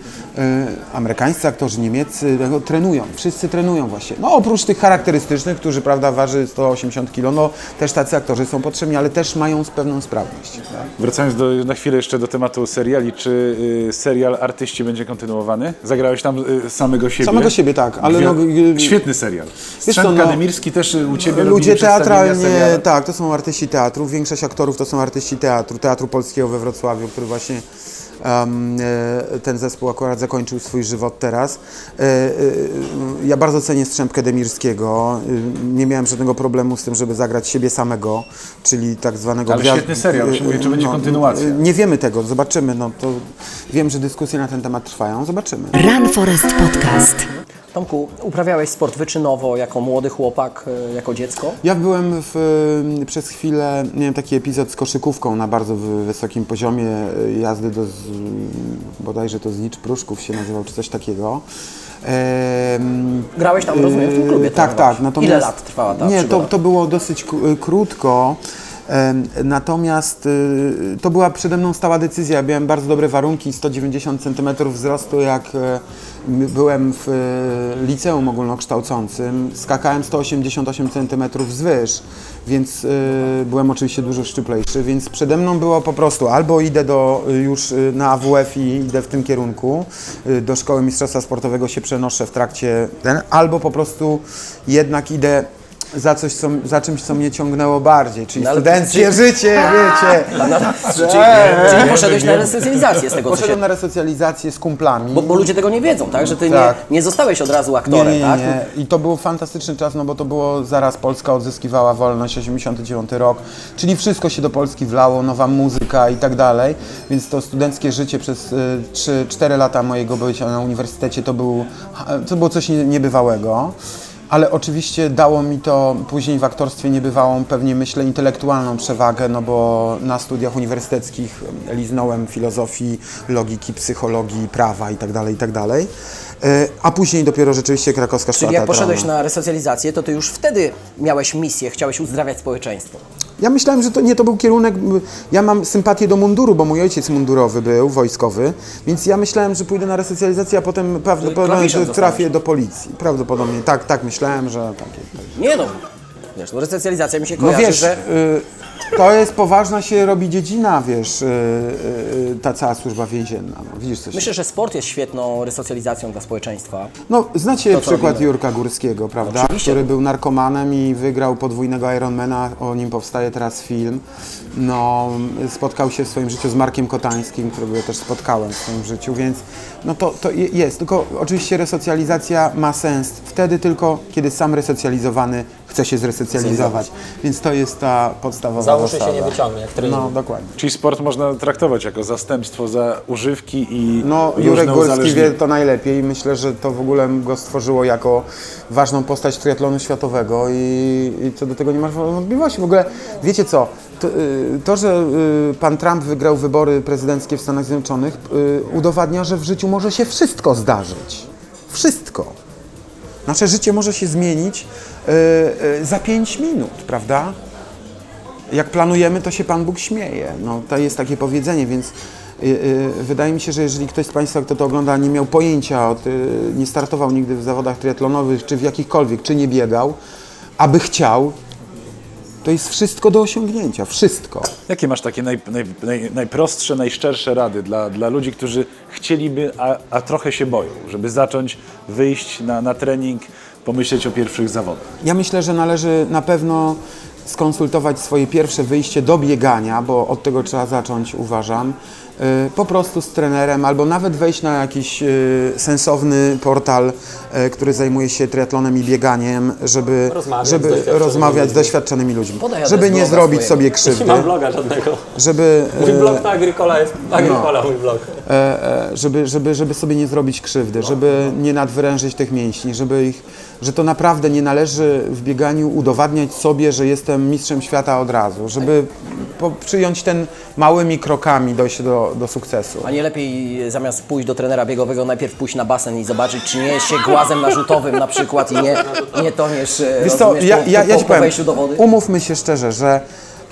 amerykańscy aktorzy, niemieccy, tego trenują, wszyscy trenują właśnie. No oprócz tych charakterystycznych, którzy, prawda, waży 180 kg, no też tacy aktorzy są potrzebni, ale też mają pewną sprawność. Tak? Wracając do, na chwilę jeszcze do tematu seriali, czy y, serial Artyści będzie kontynuowany? Zagrałeś tam y, samego siebie? Samego siebie, tak, ale no, y, Świetny serial. Strzęt no, też y, u Ciebie Ludzie teatralnie, tak, to są artyści teatru. Większość aktorów to są artyści teatru, Teatru Polskiego we Wrocławiu, który właśnie e, ten zespół akurat zakończył swój żywot teraz. E, e, ja bardzo cenię Strzępkę Demirskiego. E, Nie miałem żadnego problemu z tym, żeby zagrać siebie samego, czyli tak zwanego... Ale gwiazd- świetny serial, się mówi, czy będzie no, kontynuacja? Nie wiemy tego, zobaczymy. No, to wiem, że dyskusje na ten temat trwają, zobaczymy. Run Forest Podcast. Tomku, uprawiałeś sport wyczynowo jako młody chłopak, y, jako dziecko? Ja byłem w, y, przez chwilę, miałem taki epizod z koszykówką na bardzo wy- wysokim poziomie y, jazdy do, z, bodajże to Znicz Pruszków się nazywał, czy coś takiego. Em, Grałeś tam, rozumiem, w tym klubie Tak, tak. Natomiast, Ile lat trwała ta Nie, to, przygoda? to było dosyć krótko. Natomiast y, to była przede mną stała decyzja. Miałem bardzo dobre warunki, 190 cm wzrostu, jak e, byłem w e, liceum ogólnokształcącym. Skakałem 188 cm wzwyż, więc e, byłem oczywiście dużo szczuplejszy, więc przede mną było po prostu albo idę do, już na AWF i idę w tym kierunku, do Szkoły Mistrzostwa Sportowego się przenoszę w trakcie ten, albo po prostu jednak idę za, coś, co, za czymś, co mnie ciągnęło bardziej, czyli No studenckie czy- życie, wiecie. Czyli, czyli poszedłeś na resocjalizację z tego, co się... Poszedłem na resocjalizację z kumplami. Bo, bo ludzie tego nie wiedzą, tak? Że ty Tak. nie, nie zostałeś od razu nie, aktorem, nie, tak? nie. I to był fantastyczny czas, no bo to było zaraz Polska odzyskiwała wolność, 89 rok, czyli wszystko się do Polski wlało, nowa muzyka i tak dalej, więc to studenckie życie przez y, 3-4 lata mojego bycia na uniwersytecie to, był, to było coś nie- niebywałego. Ale oczywiście dało mi to później w aktorstwie niebywałą, pewnie myślę, intelektualną przewagę, no bo na studiach uniwersyteckich liznąłem filozofii, logiki, psychologii, prawa i tak E, A później dopiero rzeczywiście krakowska szkoła Czyli jak teatralna. poszedłeś na resocjalizację, to ty już wtedy miałeś misję, chciałeś uzdrawiać społeczeństwo. Ja myślałem, że to nie to był kierunek. Ja mam sympatię do munduru, bo mój ojciec mundurowy był, wojskowy, więc ja myślałem, że pójdę na resocjalizację, a potem prawdopodobnie zostałeś. trafię do policji. Prawdopodobnie tak, tak myślałem, że takie. Nie no, wiesz, no resocjalizacja mi się No kojarzy, wiesz, że... y, to jest poważna się robi dziedzina, wiesz, y, y, ta cała służba więzienna. No, widzisz coś. Myślę, że sport jest świetną resocjalizacją dla społeczeństwa. No, znacie To, co przykład robimy. Jurka Górskiego, prawda? Oczywiście. Który był narkomanem i wygrał podwójnego Ironmana, o nim powstaje teraz film. No, spotkał się w swoim życiu z Markiem Kotańskim, którego ja też spotkałem w swoim życiu, więc no to, to je- jest. Tylko oczywiście resocjalizacja ma sens wtedy tylko, kiedy sam resocjalizowany chce się zresocjalizować. Więc to jest ta podstawowa Za uszy zasada. się nie wyciągnie, jak trening. No, dokładnie. Czyli sport można traktować jako zastępstwo za używki i No, Jurek Górski wie to najlepiej. Myślę, że to w ogóle go stworzyło jako ważną postać triatlonu światowego i, i co do tego nie masz wątpliwości. W ogóle, wiecie co, to, y, to że y, pan Trump wygrał wybory prezydenckie w Stanach Zjednoczonych y, udowadnia, że w życiu może się wszystko zdarzyć. Wszystko. Nasze życie może się zmienić y, y, za 5 minut, prawda? jak planujemy, to się Pan Bóg śmieje. No, to jest takie powiedzenie, więc y, wydaje mi się, że jeżeli ktoś z Państwa, kto to ogląda, nie miał pojęcia, o ty, nie startował nigdy w zawodach triatlonowych, czy w jakichkolwiek, czy nie biegał, aby chciał, to jest wszystko do osiągnięcia, wszystko. Jakie masz takie naj, naj, naj, najprostsze, najszczersze rady dla, dla ludzi, którzy chcieliby, a, a trochę się boją, żeby zacząć wyjść na, na trening, pomyśleć o pierwszych zawodach? Ja myślę, że należy na pewno skonsultować swoje pierwsze wyjście do biegania, bo od tego trzeba zacząć, uważam. Y, Po prostu z trenerem, albo nawet wejść na jakiś y, sensowny portal, y, który zajmuje się triatlonem i bieganiem, żeby, Rozmawiać z żeby doświadczonymi rozmawiać z ludźmi. doświadczonymi ludźmi. Podaj Żeby nie zrobić swojego. sobie Nie krzywdy, mam bloga żadnego. żeby, Mój blog to Agricola jest Agricola, mój blog. e, e, żeby, żeby, żeby sobie nie zrobić krzywdy, żeby nie nadwyrężyć tych mięśni, żeby ich, że to naprawdę nie należy w bieganiu udowadniać sobie, że jestem mistrzem świata od razu, żeby po, przyjąć ten małymi krokami dojść do, do sukcesu. A nie lepiej e, zamiast pójść do trenera biegowego, najpierw pójść na basen i zobaczyć, czy nie jest się głazem narzutowym na przykład i nie, nie toniesz e, Wiesz co, ja, ja, ja ci po powiem, umówmy się szczerze, że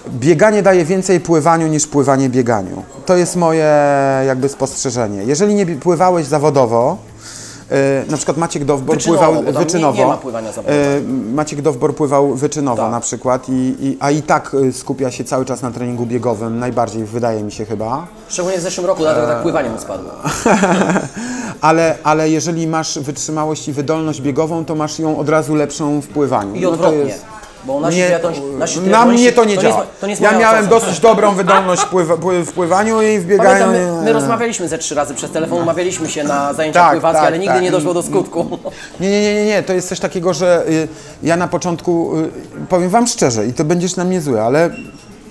bieganie daje więcej pływaniu niż pływanie bieganiu. To jest moje jakby spostrzeżenie. Jeżeli nie pływałeś zawodowo, na przykład Maciek Dowbor Wyczynowo, pływał tam nie- wyczynowo. nie ma pływania e, Maciek Dowbor pływał wyczynowo Tak. na przykład, i, i, a i tak e, skupia się cały czas na treningu biegowym, najbardziej wydaje mi się chyba. Szczególnie w zeszłym roku, dlatego tak pływanie mu spadło. ale, ale jeżeli masz wytrzymałość i wydolność biegową, to masz ją od razu lepszą w pływaniu. I No to odwrotnie. jest- Bo nasi Nie, triatloni- nasi na mnie to nie to działa. jest- to nie jest ja miałem ocena. dosyć dobrą wydolność w pływaniu i w bieganiu. Pamiętam, my, nie- my rozmawialiśmy ze trzy razy przez telefon, umawialiśmy się na zajęcia Tak, pływackie, tak, ale nigdy tak. nie doszło do skutku. Nie, nie, nie, nie, nie, to jest coś takiego, że y, ja na początku, y, powiem Wam szczerze i to będziesz na mnie zły, ale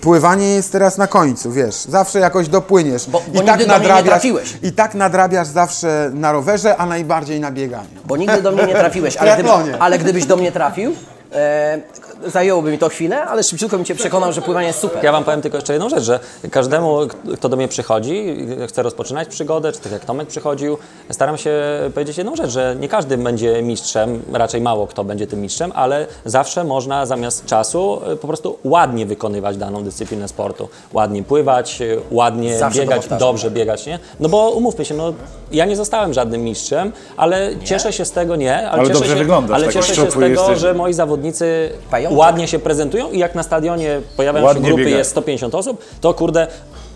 pływanie jest teraz na końcu, wiesz, zawsze jakoś dopłyniesz. Bo- bo I, tak nigdy do mnie nie trafiłeś. I tak nadrabiasz zawsze na rowerze, a najbardziej na bieganiu. Bo nigdy do mnie nie trafiłeś, ale, gdyby, ale gdybyś do mnie trafił, e, zajęłoby mi to chwilę, ale szybciutko mi Cię przekonał, że pływanie jest super. Ja Wam powiem tylko jeszcze jedną rzecz, że każdemu, kto do mnie przychodzi, i chce rozpoczynać przygodę, czy tak jak Tomek przychodził, staram się powiedzieć jedną rzecz, że nie każdy będzie mistrzem, raczej mało kto będzie tym mistrzem, ale zawsze można zamiast czasu y, po prostu ładnie wykonywać daną dyscyplinę sportu. Ładnie pływać, y, ładnie Zawsze biegać, dobrze biegać, nie? No bo umówmy się, no ja nie zostałem żadnym mistrzem, ale cieszę się z tego, nie, ale, Ale cieszę dobrze się, wyglądasz, ale tak cieszę się z tego, jesteś. że moi zawodnicy. Ładnie się prezentują i jak na stadionie pojawiają Ładnie się grupy, biegają. jest 150 osób, to kurde,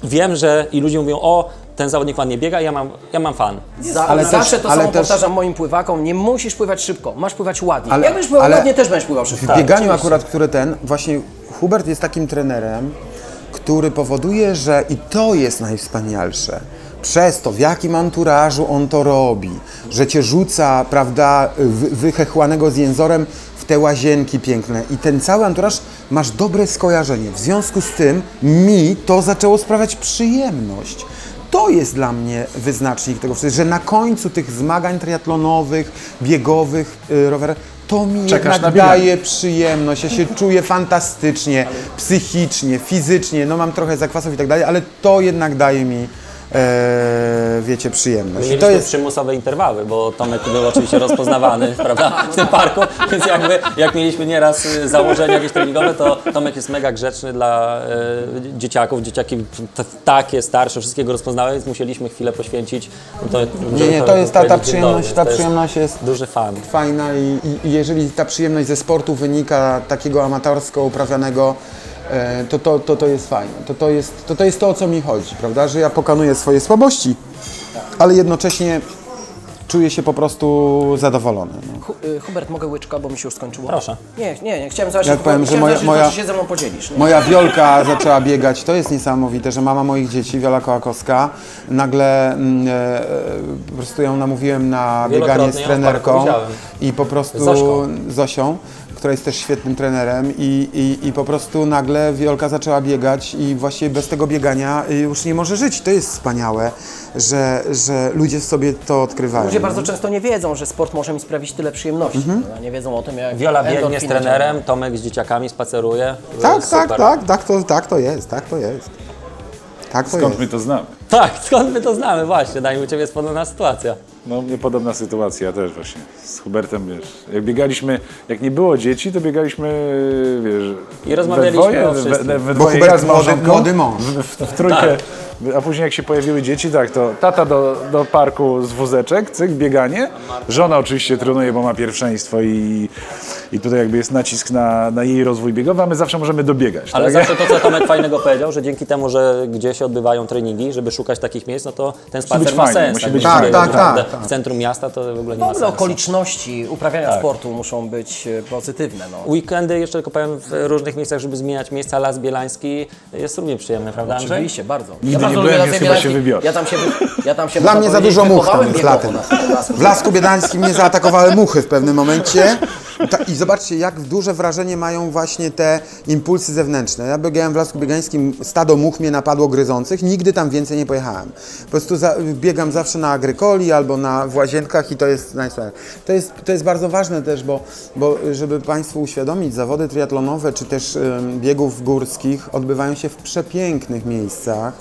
wiem, że i ludzie mówią, o, ten zawodnik ładnie biega, ja mam, ja mam fan. Za, Ale ale też- zawsze to ale samo też- powtarzam moim pływakom, nie musisz pływać szybko, masz pływać ładnie. Ale- Jak będziesz pływał ale- ładnie, też będziesz pływał szybko. W bieganiu akurat, który ten, właśnie Hubert jest takim trenerem, który powoduje, że i to jest najwspanialsze. Przez to, w jakim anturażu on to robi, że cię rzuca, prawda, wy- wychechłanego z jęzorem te łazienki piękne i ten cały anturaż masz dobre skojarzenie. W związku z tym mi to zaczęło sprawiać przyjemność. To jest dla mnie wyznacznik tego wszystkiego, że na końcu tych zmagań triatlonowych, biegowych, y, rowerowych, to mi Czekasz jednak daje przyjemność, ja się czuję fantastycznie, psychicznie, fizycznie, no mam trochę zakwasów i tak dalej, ale to jednak daje mi, e, wiecie, przyjemność. Mieliśmy to jest, przymusowe interwały, bo Tomek był oczywiście rozpoznawany prawda, w tym parku, więc jakby jak mieliśmy nieraz y, założenia jakieś treningowe, to Tomek jest mega grzeczny dla e, dzieciaków. Dzieciaki t- takie, starsze, wszystkiego rozpoznały, więc musieliśmy chwilę poświęcić. No to, nie, nie, to jest ta, ta przyjemność, ta przyjemność jest Duży fan. fajna i, i, jeżeli ta przyjemność ze sportu wynika takiego amatorsko uprawianego, to, to, to, to jest fajne. To, to, jest, to, to jest to, o co mi chodzi, prawda? Że ja pokonuję swoje słabości, ale jednocześnie czuję się po prostu zadowolony. No. Hu, y, Hubert, mogę łyczka, bo mi się już skończyło? Proszę. Nie, nie, nie, chciałem zobaczyć, Jak powiem, że chciałem moja- zobaczyć, moja- czy się ze mną podzielisz. Nie? Moja Wiolka zaczęła biegać, to jest niesamowite, że mama moich dzieci, Wiola Kołakowska, nagle mm, e, e, po prostu ją namówiłem na bieganie z ją w parku trenerką widziałem. i po prostu Zośką. Zosią, która jest też świetnym trenerem i, i, i po prostu nagle Wiolka zaczęła biegać i właściwie bez tego biegania y, już nie może żyć. To jest wspaniałe, że, że ludzie sobie to odkrywają. Ludzie bardzo często nie wiedzą, że sport może mi sprawić tyle przyjemności. prawda? Nie wiedzą o tym, jak Wiola biegnie z trenerem, Tomek z dzieciakami spaceruje. Tak, tak, tak, tak to, tak to jest, tak to jest. Tak to Skąd jest. my to znamy? Tak, skąd my to znamy właśnie, daj mi u Ciebie jest podobna sytuacja. No mnie podobna sytuacja też właśnie z Hubertem, wiesz, jak biegaliśmy, jak nie było dzieci, to biegaliśmy, wiesz, I rozmawialiśmy we dwoje, o wszystkim. we, we Bo dwoje Hubert z młody, małżonką, młody mąż. w, w, w trójkę, a później jak się pojawiły dzieci, tak, to tata do, do parku z wózeczek, cyk, bieganie, żona oczywiście trenuje, bo ma pierwszeństwo i, i tutaj jakby jest nacisk na, na jej rozwój biegowy, a my zawsze możemy dobiegać, Ale tak? zawsze to, co Tomek fajnego powiedział, że dzięki temu, że gdzieś odbywają treningi, żeby szukać takich miejsc, no to ten spacer być ma fajny, sens. musi tak być fajny. Tak, naprawdę tak, tak. W centrum miasta to w ogóle W nie ma ogóle sensu. okoliczności uprawiania Tak. sportu muszą być e, pozytywne. No. Weekendy, jeszcze tylko powiem, w różnych miejscach, żeby zmieniać miejsca, Las Bielański jest równie przyjemny, prawda Andrzej? Oczywiście, bardzo. Nigdy nie bardzo byłem, lubię więc Lasy chyba się wybiorę. Ja tam się, wy- ja tam się Dla można mnie za powiedzieć, dużo much tam jest biegowo latem. na- na Lasku W Lasku Biedańskim mnie zaatakowały muchy w pewnym momencie. Ta, I zobaczcie, jak duże wrażenie mają właśnie te impulsy zewnętrzne. Ja biegałem w Lasku Biegańskim, stado much mnie napadło gryzących, nigdy tam więcej nie pojechałem. Po prostu za, biegam zawsze na agrykoli albo na w łazienkach i to jest najsłabsze. To jest, to jest bardzo ważne też, bo, bo żeby Państwu uświadomić, zawody triatlonowe czy też em, biegów górskich odbywają się w przepięknych miejscach.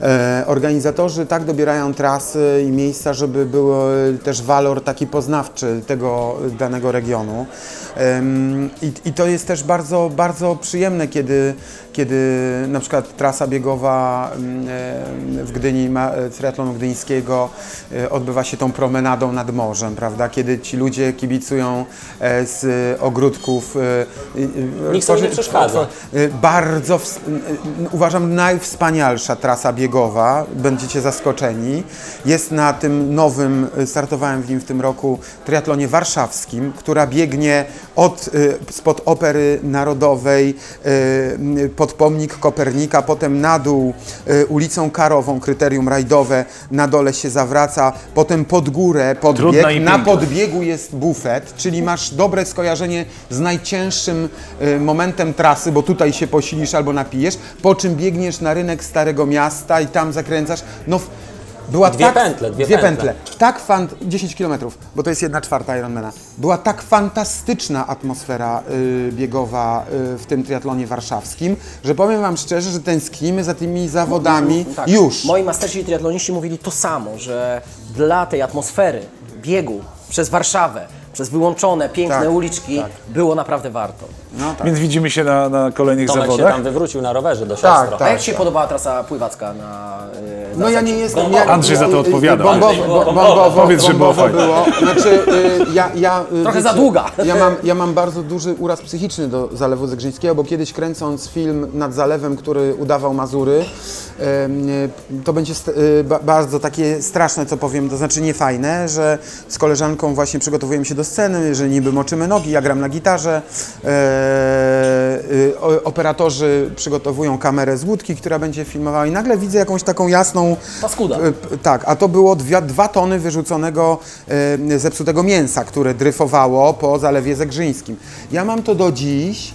E, organizatorzy tak dobierają trasy i miejsca, żeby był też walor taki poznawczy tego danego regionu. I, I to jest też bardzo, bardzo przyjemne, kiedy, kiedy na przykład trasa biegowa em, w Gdyni, ma- triatlonu gdyńskiego e, odbywa się tą promenadą nad morzem, prawda? Kiedy ci ludzie kibicują e, z ogródków. e, Nikt sobie nie przeszkadza. Bardzo, uważam, najwspanialsza trasa biegowa, będziecie zaskoczeni. Jest na tym nowym, startowałem w nim w tym roku, triatlonie warszawskim, która biegnie od, spod Opery Narodowej y, pod pomnik Kopernika, potem na dół y, ulicą Karową, kryterium rajdowe, na dole się zawraca, potem pod górę, podbieg, na podbiegu jest bufet, czyli masz dobre skojarzenie z najcięższym y, momentem trasy, bo tutaj się posilisz albo napijesz, po czym biegniesz na rynek Starego Miasta i tam zakręcasz. No, była Dwie tak, pętle, dwie dwie pętle. pętle. Tak fan, 10 km, bo to jest jedna czwarta Ironmana. Była tak fantastyczna atmosfera y, biegowa y, w tym triatlonie warszawskim, że powiem Wam szczerze, że tęsknimy za tymi zawodami Tak. już. Moi mastersi triatloniści mówili to samo, że dla tej atmosfery biegu przez Warszawę, przez wyłączone, piękne Tak, uliczki było naprawdę warto. No, tak. Więc widzimy się na, na kolejnych Tomek się zawodach. tam wywrócił na rowerze do Tak, siostro. A jak Ci się podobała trasa pływacka na, y, na No ja nie jestem... Ja, Andrzej za to odpowiada. Bombowo, Andrzej, bo- bombowo. bombowo, Powiedz, że było było. Znaczy, y, ja, ja, y, Trochę za długa. Ja mam, ja mam bardzo duży uraz psychiczny do Zalewu Zegrzyńskiego, bo kiedyś kręcąc film nad Zalewem, który udawał Mazury, em, y, to będzie st- y, ba- bardzo takie straszne, co powiem, to znaczy niefajne, że z koleżanką właśnie przygotowujemy się do sceny, że niby moczymy nogi, ja gram na gitarze, e, o- operatorzy przygotowują kamerę z łódki, która będzie filmowała i nagle widzę jakąś taką jasną... Paskuda. e, Tak, a to było dwie, dwa tony wyrzuconego e, zepsutego mięsa, które dryfowało po Zalewie Zegrzyńskim. Ja mam to do dziś,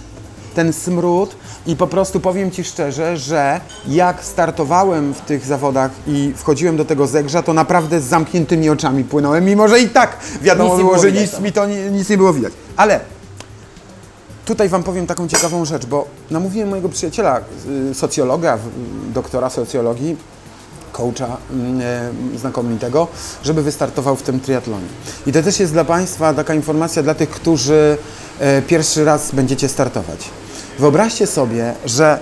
ten smród i po prostu powiem Ci szczerze, że jak startowałem w tych zawodach i wchodziłem do tego Zegrza, to naprawdę z zamkniętymi oczami płynąłem, mimo że i tak wiadomo Nic było, było że nic mi to nie, nic nie było widać. Ale Tutaj Wam powiem taką ciekawą rzecz, bo namówiłem mojego przyjaciela, y, socjologa, doktora socjologii, coacha mm, e, znakomitego, żeby wystartował w tym triatlonie. I to też jest dla Państwa taka informacja dla tych, którzy e, pierwszy raz będziecie startować. Wyobraźcie sobie, że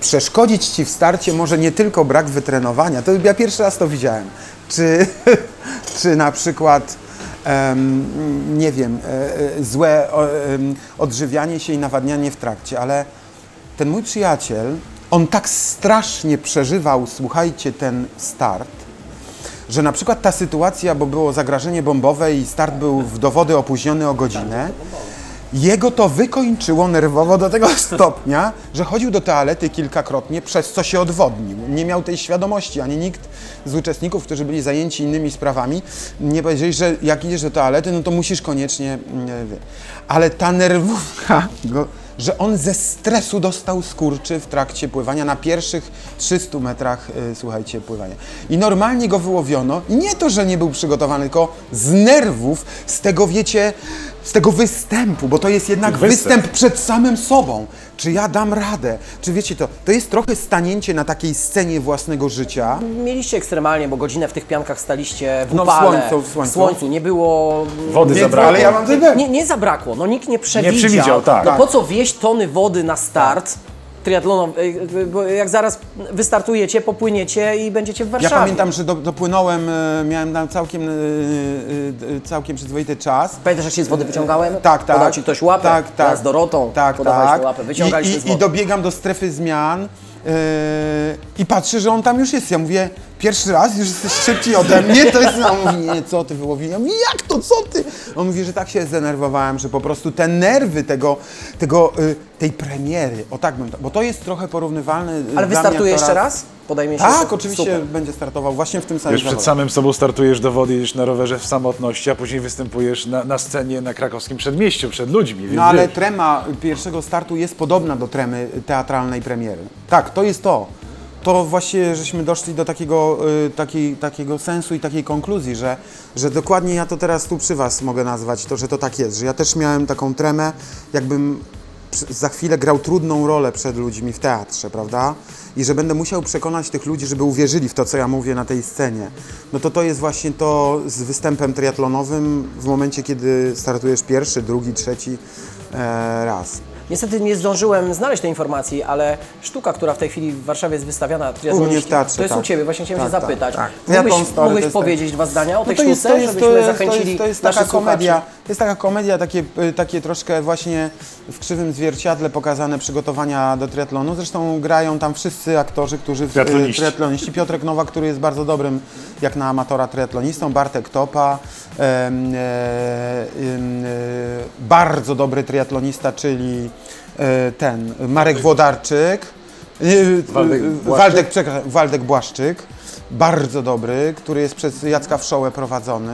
przeszkodzić Ci w starcie może nie tylko brak wytrenowania, to ja pierwszy raz to widziałem, czy, czy na przykład em, nie wiem, e, e, złe odżywianie się i nawadnianie w trakcie, ale ten mój przyjaciel, on tak strasznie przeżywał, słuchajcie, ten start, że na przykład ta sytuacja, bo było zagrożenie bombowe i start był w dowody opóźniony o godzinę, jego to wykończyło nerwowo do tego stopnia, że chodził do toalety kilkakrotnie, przez co się odwodnił. Nie miał tej świadomości, ani nikt z uczestników, którzy byli zajęci innymi sprawami, nie powiedzieli, że jak idziesz do toalety, no to musisz koniecznie... mm, wie. Ale ta nerwówka, go, że on ze stresu dostał skurczy w trakcie pływania na pierwszych 300 metrach, y, słuchajcie, pływania. I normalnie go wyłowiono nie to, że nie był przygotowany, tylko z nerwów, z tego, wiecie, z tego występu, bo to jest jednak Występ. występ przed samym sobą. Czy ja dam radę? Czy wiecie to? To jest trochę stanięcie na takiej scenie własnego życia. Mieliście ekstremalnie, bo godzinę w tych piankach staliście w No, w upale, słońcu, w słońcu. Nie było... Wody Więc- zabrakło. ale ja mam. Nie, nie zabrakło, no nikt nie przewidział. przewidział, tak. No Tak. po co wieść tony wody na start triatlonowy, bo jak zaraz wystartujecie, popłyniecie i będziecie w Ja Warszawie. pamiętam, że do, dopłynąłem, e, miałem tam całkiem, e, e, e, całkiem przyzwoity czas. Pamiętasz, jak się z wody wyciągałem? Tak, tak. Podał ci ktoś łapę? Tak, tak. Ja z Dorotą Tak, tak. łapę, wyciągaliśmy I, z i, wody. I dobiegam do strefy zmian i patrzę, że on tam już jest. Ja mówię, pierwszy raz, już jesteś szybciej ode mnie, to jest... A on mówi, nie, co ty wyłowiłem? Ja mówię, jak to, co ty? On mówi, że tak się zdenerwowałem, że po prostu te nerwy tego, tego y, tej premiery, o tak bym, to- bo to jest trochę porównywalne y, Ale dla mnie wystartuje jeszcze raz? Podajmie się? Tak, oczywiście Super. będzie startował właśnie w tym samym Wiesz, przed zawodzie. samym sobą startujesz do wody, jedziesz na rowerze w samotności, a później występujesz na, na scenie na krakowskim przedmieściu przed ludźmi. Więc No ale wiesz, trema pierwszego startu jest podobna do tremy teatralnej premiery. Tak, to jest to. To właśnie, żeśmy doszli do takiego, y, takiej, takiego sensu i takiej konkluzji, że, że dokładnie ja to teraz tu przy Was mogę nazwać, to, że to tak jest, że ja też miałem taką tremę, jakbym za chwilę grał trudną rolę przed ludźmi w teatrze, prawda? I że będę musiał przekonać tych ludzi, żeby uwierzyli w to, co ja mówię na tej scenie. No to to jest właśnie to z występem triatlonowym w momencie, kiedy startujesz pierwszy, drugi, trzeci e, raz. Niestety nie zdążyłem znaleźć tej informacji, ale sztuka, która w tej chwili w Warszawie jest wystawiana, mnie w teatrze, to jest tak. u Ciebie, właśnie chciałem Tak, się tak, zapytać. tak. Triathlon Mógłbyś, Story to mógłbyś jest powiedzieć dwa zdania o tej No to jest, sztuce, to jest, to żebyśmy jest, to zachęcili jest, to jest naszych taka komedia, słuchaczy? to jest taka komedia, takie, y, takie troszkę właśnie w krzywym zwierciadle pokazane przygotowania do triatlonu. Zresztą grają tam wszyscy aktorzy, którzy y, Triatloniści. triatloniści. Piotrek Nowak, który jest bardzo dobrym, jak na amatora triatlonistą, Bartek Topa, em, e, em, e, bardzo dobry triatlonista, czyli ten Marek Włodarczyk. y, Waldek Błaszczyk. Waldek, Waldek Błaszczyk, bardzo dobry, który jest przez Jacka Wszołę prowadzony.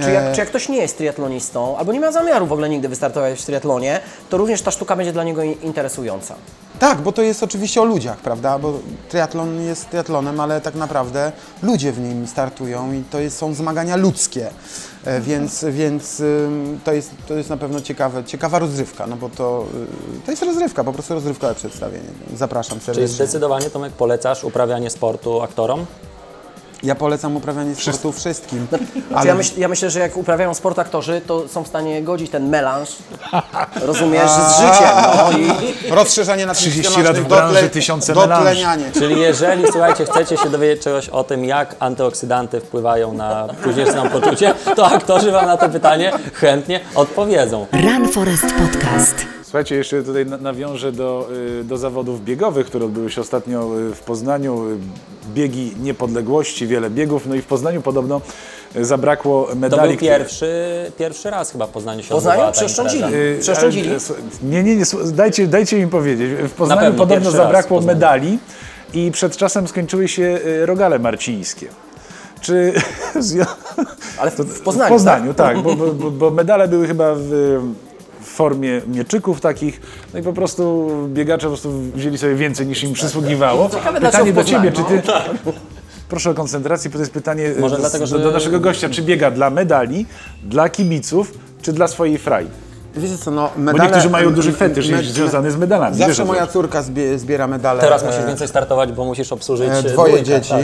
Czy E, jak, czy jak ktoś nie jest triatlonistą, albo nie ma zamiaru w ogóle nigdy wystartować w triatlonie, to również ta sztuka będzie dla niego interesująca. Tak, bo to jest oczywiście o ludziach, prawda? Bo triatlon jest triatlonem, ale tak naprawdę ludzie w nim startują i to jest, są zmagania ludzkie. E, Więc, więc ym, to, jest, to jest na pewno ciekawe, ciekawa rozrywka, no bo to, y, to jest rozrywka, po prostu rozrywkowe przedstawienie. Zapraszam Czyli serdecznie. zdecydowanie, Tomek, polecasz uprawianie sportu aktorom? Ja polecam uprawianie sportu wszystkim. Znaczy, ja, myśl, ja myślę, że jak uprawiają sport aktorzy, to są w stanie godzić ten melanż, rozumiesz, z życiem. No, i, Rozszerzenie na 30 lat w branży, tysiące dotlenianie. Czyli jeżeli, słuchajcie, chcecie się dowiedzieć czegoś o tym, jak antyoksydanty wpływają na późniejsze samopoczucie, to aktorzy Wam na to pytanie chętnie odpowiedzą. Run Forest Podcast. Słuchajcie, jeszcze tutaj na- nawiążę do, y, do zawodów biegowych, które odbyły się ostatnio y, w Poznaniu. Y, Biegi niepodległości, wiele biegów. No i w Poznaniu podobno zabrakło To medali. był które- pierwszy, pierwszy raz chyba w Poznaniu się Poznaniu przeszczędzili. Przeszczędzili? Nie, nie, nie, dajcie, dajcie mi powiedzieć. W Poznaniu pewno podobno pierwszy zabrakło Poznaniu. medali i przed czasem skończyły się rogale marcińskie. Czy... ale w, w Poznaniu, W Poznaniu, tak, bo, bo, bo- bo medale były chyba w formie mieczyków takich, no i po prostu biegacze po prostu wzięli sobie więcej niż im przysługiwało. Ciekawe, Pytanie do Ciebie, czy Ty... Proszę o koncentrację, bo to jest pytanie Może dlatego, do, że- do naszego gościa. Czy biega dla medali, dla kibiców, czy dla swojej fraj? Wiecie co, no, Bo medale, niektórzy mają duży fetysz me- związany z medalami. Wiesz, Zawsze co moja córka zbie, zbiera medale. Teraz e, musisz więcej startować, bo musisz obsłużyć E, Dwoje dwójkę, dzieci. tak.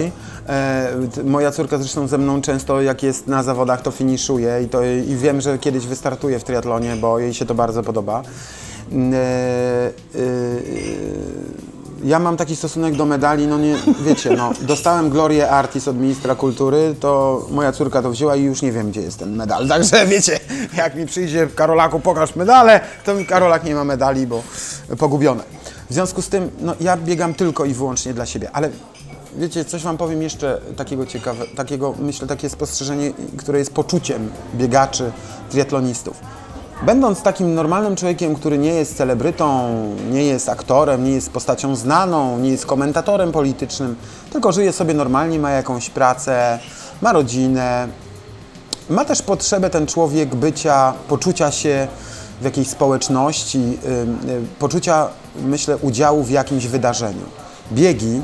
E, moja córka zresztą ze mną często, jak jest na zawodach, to finiszuje i, to, i wiem, że kiedyś wystartuje w triatlonie, bo jej się to bardzo podoba. Mm, E, e, ja mam taki stosunek do medali, no nie, wiecie, no, dostałem Glorię Artis od ministra kultury, to moja córka to wzięła i już nie wiem, gdzie jest ten medal. Także wiecie, jak mi przyjdzie Karolaku, pokaż medale, to mi Karolak nie ma medali, bo pogubione. W związku z tym, no, ja biegam tylko i wyłącznie dla siebie, ale wiecie, coś wam powiem jeszcze takiego ciekawe, takiego, myślę, takie spostrzeżenie, które jest poczuciem biegaczy, triatlonistów. Będąc takim normalnym człowiekiem, który nie jest celebrytą, nie jest aktorem, nie jest postacią znaną, nie jest komentatorem politycznym, tylko żyje sobie normalnie, ma jakąś pracę, ma rodzinę, ma też potrzebę ten człowiek bycia, poczucia się w jakiejś społeczności, y, poczucia, myślę, udziału w jakimś wydarzeniu. Biegi,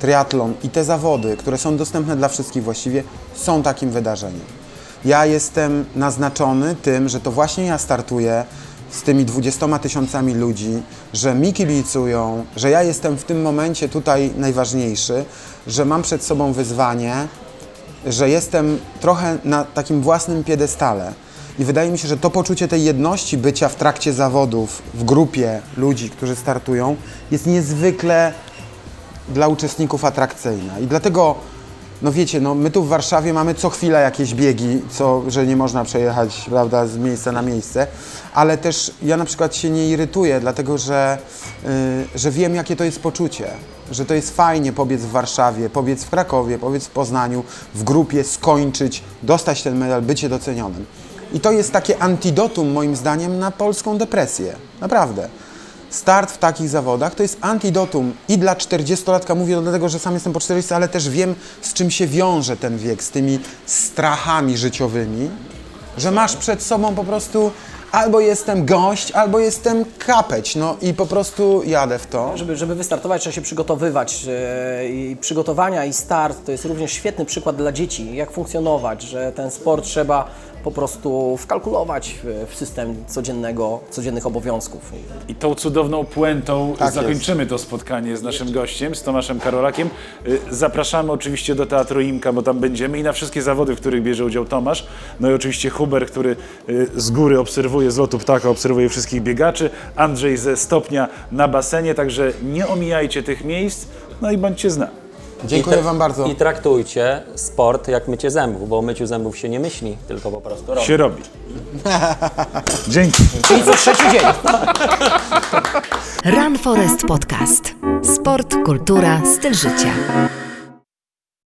triatlon i te zawody, które są dostępne dla wszystkich właściwie, są takim wydarzeniem. Ja jestem naznaczony tym, że to właśnie ja startuję z tymi 20 tysiącami ludzi, że mi kibicują, że ja jestem w tym momencie tutaj najważniejszy, że mam przed sobą wyzwanie, że jestem trochę na takim własnym piedestale. I wydaje mi się, że to poczucie tej jedności bycia w trakcie zawodów, w grupie ludzi, którzy startują, jest niezwykle dla uczestników atrakcyjna. I dlatego, no wiecie, no my tu w Warszawie mamy co chwila jakieś biegi, co, że nie można przejechać, prawda, z miejsca na miejsce, ale też ja na przykład się nie irytuję, dlatego że, y, że wiem, jakie to jest poczucie. Że to jest fajnie pobiec w Warszawie, pobiec w Krakowie, pobiec w Poznaniu, w grupie, skończyć, dostać ten medal, bycie docenionym. I to jest takie antidotum, moim zdaniem, na polską depresję. Naprawdę start w takich zawodach to jest antidotum i dla 40-latka, mówię dlatego, że sam jestem po 40, ale też wiem, z czym się wiąże ten wiek, z tymi strachami życiowymi, że masz przed sobą po prostu albo jestem gość, albo jestem kapeć, no i po prostu jadę w to. Żeby, żeby wystartować, trzeba się przygotowywać. e, I przygotowania i start to jest również świetny przykład dla dzieci, jak funkcjonować, że ten sport trzeba po prostu wkalkulować w, system codziennego, codziennych obowiązków. I tą cudowną puentą Tak zakończymy to spotkanie z naszym gościem, z Tomaszem Karolakiem. Y, Zapraszamy oczywiście do Teatru Imka, bo tam będziemy i na wszystkie zawody, w których bierze udział Tomasz. No i oczywiście Huber, który y, z góry obserwuje, z lotu ptaka obserwuje wszystkich biegaczy. Andrzej ze stopnia na basenie, także nie omijajcie tych miejsc, no i bądźcie z nami. Dziękuję I Wam bardzo. I traktujcie sport jak mycie zębów, bo o myciu zębów się nie myśli, tylko po prostu robi. Się robi. Dzięki. Czyli co trzeci dzień. Run Forest Podcast. Sport, kultura, styl życia.